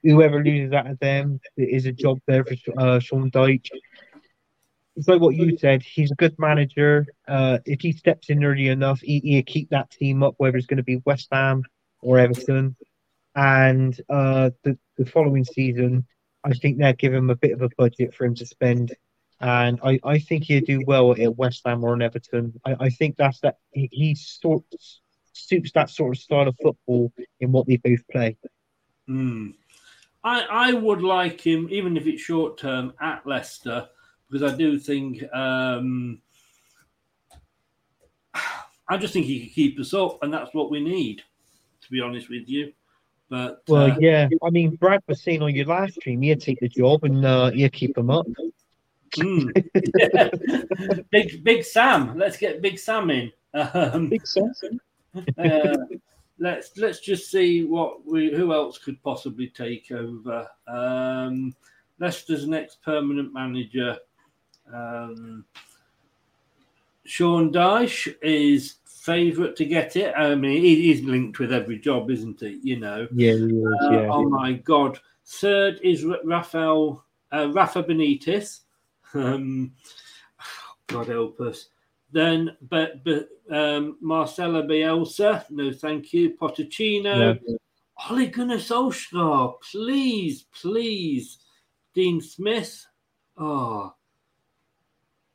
Whoever loses out of them is a job there for uh, Sean Dyche. It's like what you said. He's a good manager. Uh, if he steps in early enough, he, he'll keep that team up, whether it's going to be West Ham or Everton. And uh, the, the following season, I think they'll give him a bit of a budget for him to spend. And I, I think he'd do well at West Ham or in Everton. I, I think that's that he, he sort suits that sort of style of football in what they both play. Hmm. I, I would like him, even if it's short term, at Leicester, because I do think um, I just think he could keep us up, and that's what we need, to be honest with you. But Well, uh, yeah. I mean, Brad was saying on your live stream, he'd take the job and uh, he'd keep him up. Mm. *laughs* big Big Sam, let's get Big Sam in. Um, Big Sam. uh, let's let's just see what we who else could possibly take over. Um, Leicester's next permanent manager, um, Sean Dyche, is favourite to get it. I mean, he is linked with every job, isn't he? You know. Yeah, he is, Uh, yeah. Oh my God! Third is Ra- Rafael uh, Rafa Benitez. Um, God help us. Then, but but um, Marcelo Bielsa, no, thank you. Pochettino, Ole Gunnar Solskjaer, please, please. Dean Smith, oh,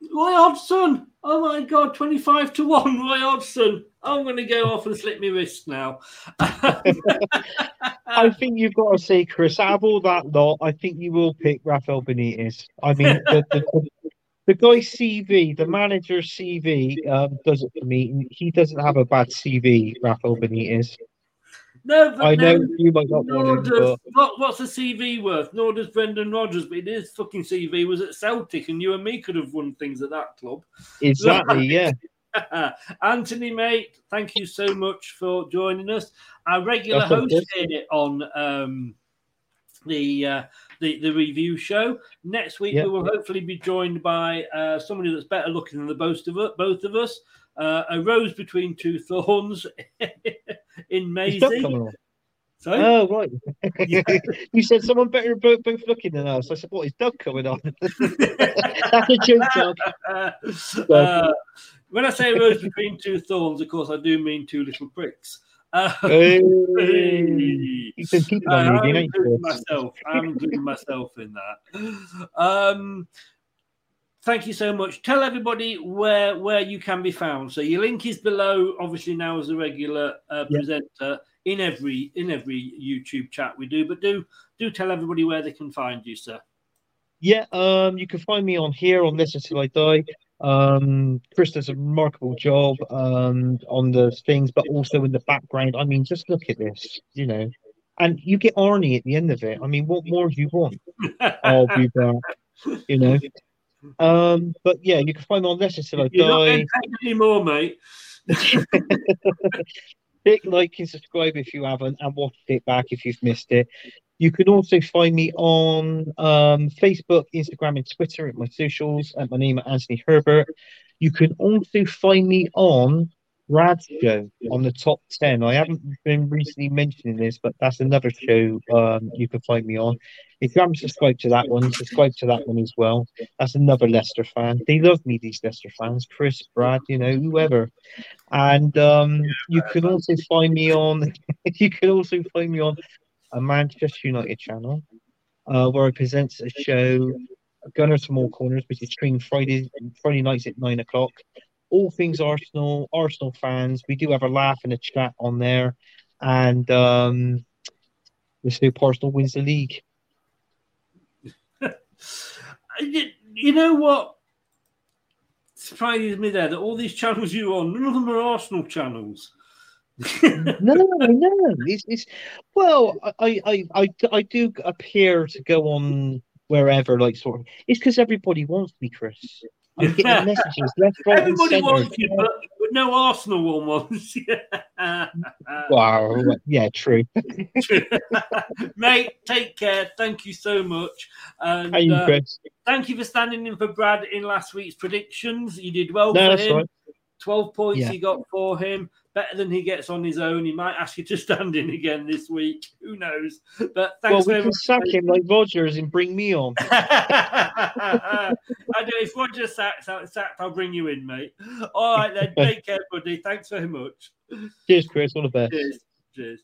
Roy Hodgson. Oh my God, twenty-five to one, Roy Hodgson. I'm going to go off and slip my wrist now. *laughs* I think you've got to say, Chris, out of all that lot, I think you will pick Rafael Benitez. I mean, the, the, the guy's CV, the manager's CV, um, does it for me. He doesn't have a bad CV, Rafael Benitez. No, but I know no, you might not want him, does, but what, what's a CV worth? Nor does Brendan Rodgers, but his fucking CV was at Celtic, and you and me could have won things at that club. exactly, *laughs* yeah. *laughs* Anthony, mate, thank you so much for joining us. Our regular That's host good. here on um, the, uh, the the review show. Next week, Yeah. we will hopefully be joined by uh, somebody that's better looking than the both of us. Both of us. Uh, a rose between two thorns *laughs* in Maisie. Sorry? Oh, right. *laughs* you said someone better both, both looking than us. I said, what is Doug coming on? That's a joke. Uh, when I say rose between two thorns, of course, I do mean two little pricks. Uh, Hey. *laughs* Keeping on I'm including myself. I'm including myself in that. Um, thank you so much. Tell everybody where where you can be found. So your link is below. Obviously now as a regular uh, Yeah. presenter in every in every YouTube chat we do. But do do tell everybody where they can find you, sir. Yeah, um, you can find me on here on this Till I Die. Um, Chris does a remarkable job um, on the things, but also in the background. I mean, just look at this, you know. And you get Arnie at the end of it. I mean, what more do you want? *laughs* I'll be back, you know. Um, but yeah, you can find me on Leicester Till I You're not Die. paid anymore, mate. *laughs* Click like and subscribe if you haven't, and watch it back if you've missed it. You can also find me on um, Facebook, Instagram, and Twitter at my socials at my name Anthony Herbert. You can also find me on Brad's show on the top 10. I haven't been recently mentioning this, but that's another show um, you can find me on. If you haven't subscribed to that one, subscribe to that one as well. That's another Leicester fan. They love me, these Leicester fans. Chris, Brad, you know, whoever. And um, you can also find me on. *laughs* you can also find me on a Manchester United channel, uh, where I present a show, Gunners from All Corners, which is streamed Friday Friday nights at nine o'clock. All things Arsenal, Arsenal fans. We do have a laugh and a chat on there, and um, let's hope Arsenal wins the league. *laughs* You, you know what surprises me there? That all these channels you're on, none of them are Arsenal channels. No, no, it's, it's well, I, I, I, I do appear to go on wherever, like sort of. It's because everybody wants me, Chris. I'm getting messages left, right, Everybody centre. wants you, but, but no Arsenal one wants you. Wow, yeah, true. *laughs* Mate, take care. Thank you so much. And you, uh, thank you for standing in for Brad in last week's predictions. You did well No, for him. right. 12 points Yeah. he got for him. Better than he gets on his own. He might ask you to stand in again this week. Who knows? But thanks Well, we very can much. sack him like Rodgers and bring me on. *laughs* I do. If Roger sacks, sacked, I'll bring you in, mate. All right, then. *laughs* Take care, buddy. Thanks very much. Cheers, Chris. All the best. Cheers. Cheers.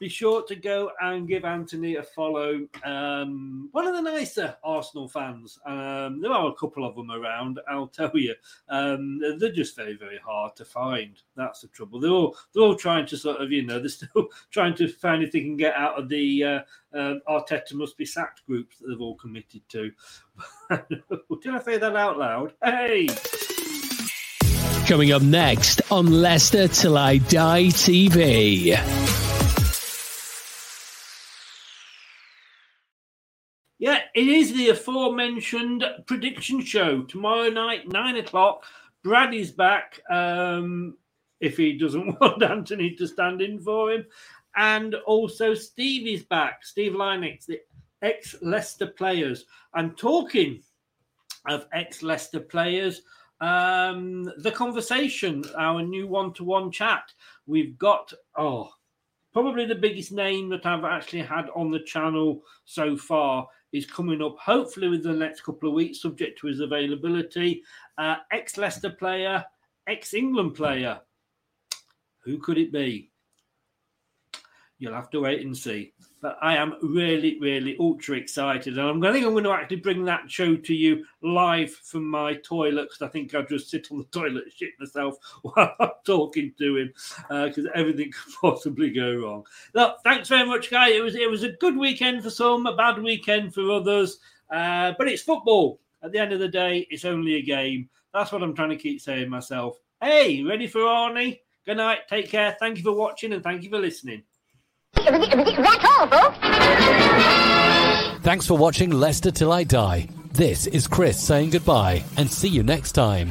Be sure to go and give Anthony a follow. Um, one of the nicer Arsenal fans. Um, there are a couple of them around. I'll tell you, um, they're just very, very hard to find. That's the trouble. They're all they're all trying to sort of, you know, *laughs* they're still trying to find if they can get out of the uh, uh, Arteta must be sacked groups that they've all committed to. *laughs* Did I say that out loud? Hey. Coming up next on Leicester Till I Die TV. It is the aforementioned prediction show tomorrow night, nine o'clock. Brad is back. Um, if he doesn't *laughs* want Anthony to stand in for him, and also Steve is back. Steve Lynex, the ex Leicester players, and talking of ex Leicester players. Um, the conversation, our new one-to-one chat. We've got oh, probably the biggest name that I've actually had on the channel so far is coming up, hopefully within the next couple of weeks, subject to his availability. Uh, ex Leicester player, ex England player. Who could it be? You'll have to wait and see. But I am really, really ultra excited. And I'm going, I think I'm going to actually bring that show to you live from my toilet because I think I'll just sit on the *laughs* toilet shit myself while *laughs* I'm talking to him because everything *laughs* could possibly go wrong. Look, thanks very much, guy. It was it was a good weekend for some, a bad weekend for others. Uh, but it's football. At the end of the day, it's only a game. That's what I'm trying to keep saying myself. Hey, ready for Arnie? Good night. Take care. Thank you for watching and thank you for listening. That's all, folks. Thanks for watching Leicester Till I Die. This is Chris saying goodbye and see you next time.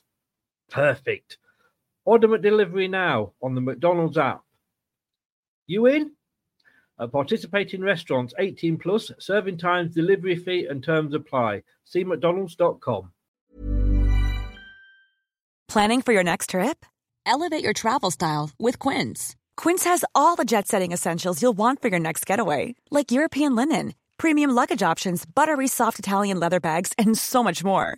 Perfect. Order McDelivery now on the McDonald's app. You in? At participating restaurants 18 plus, serving times, delivery fee, and terms apply. See McDonald's.com. Planning for your next trip? Elevate your travel style with Quince. Quince has all the jet setting essentials you'll want for your next getaway, like European linen, premium luggage options, buttery soft Italian leather bags, and so much more.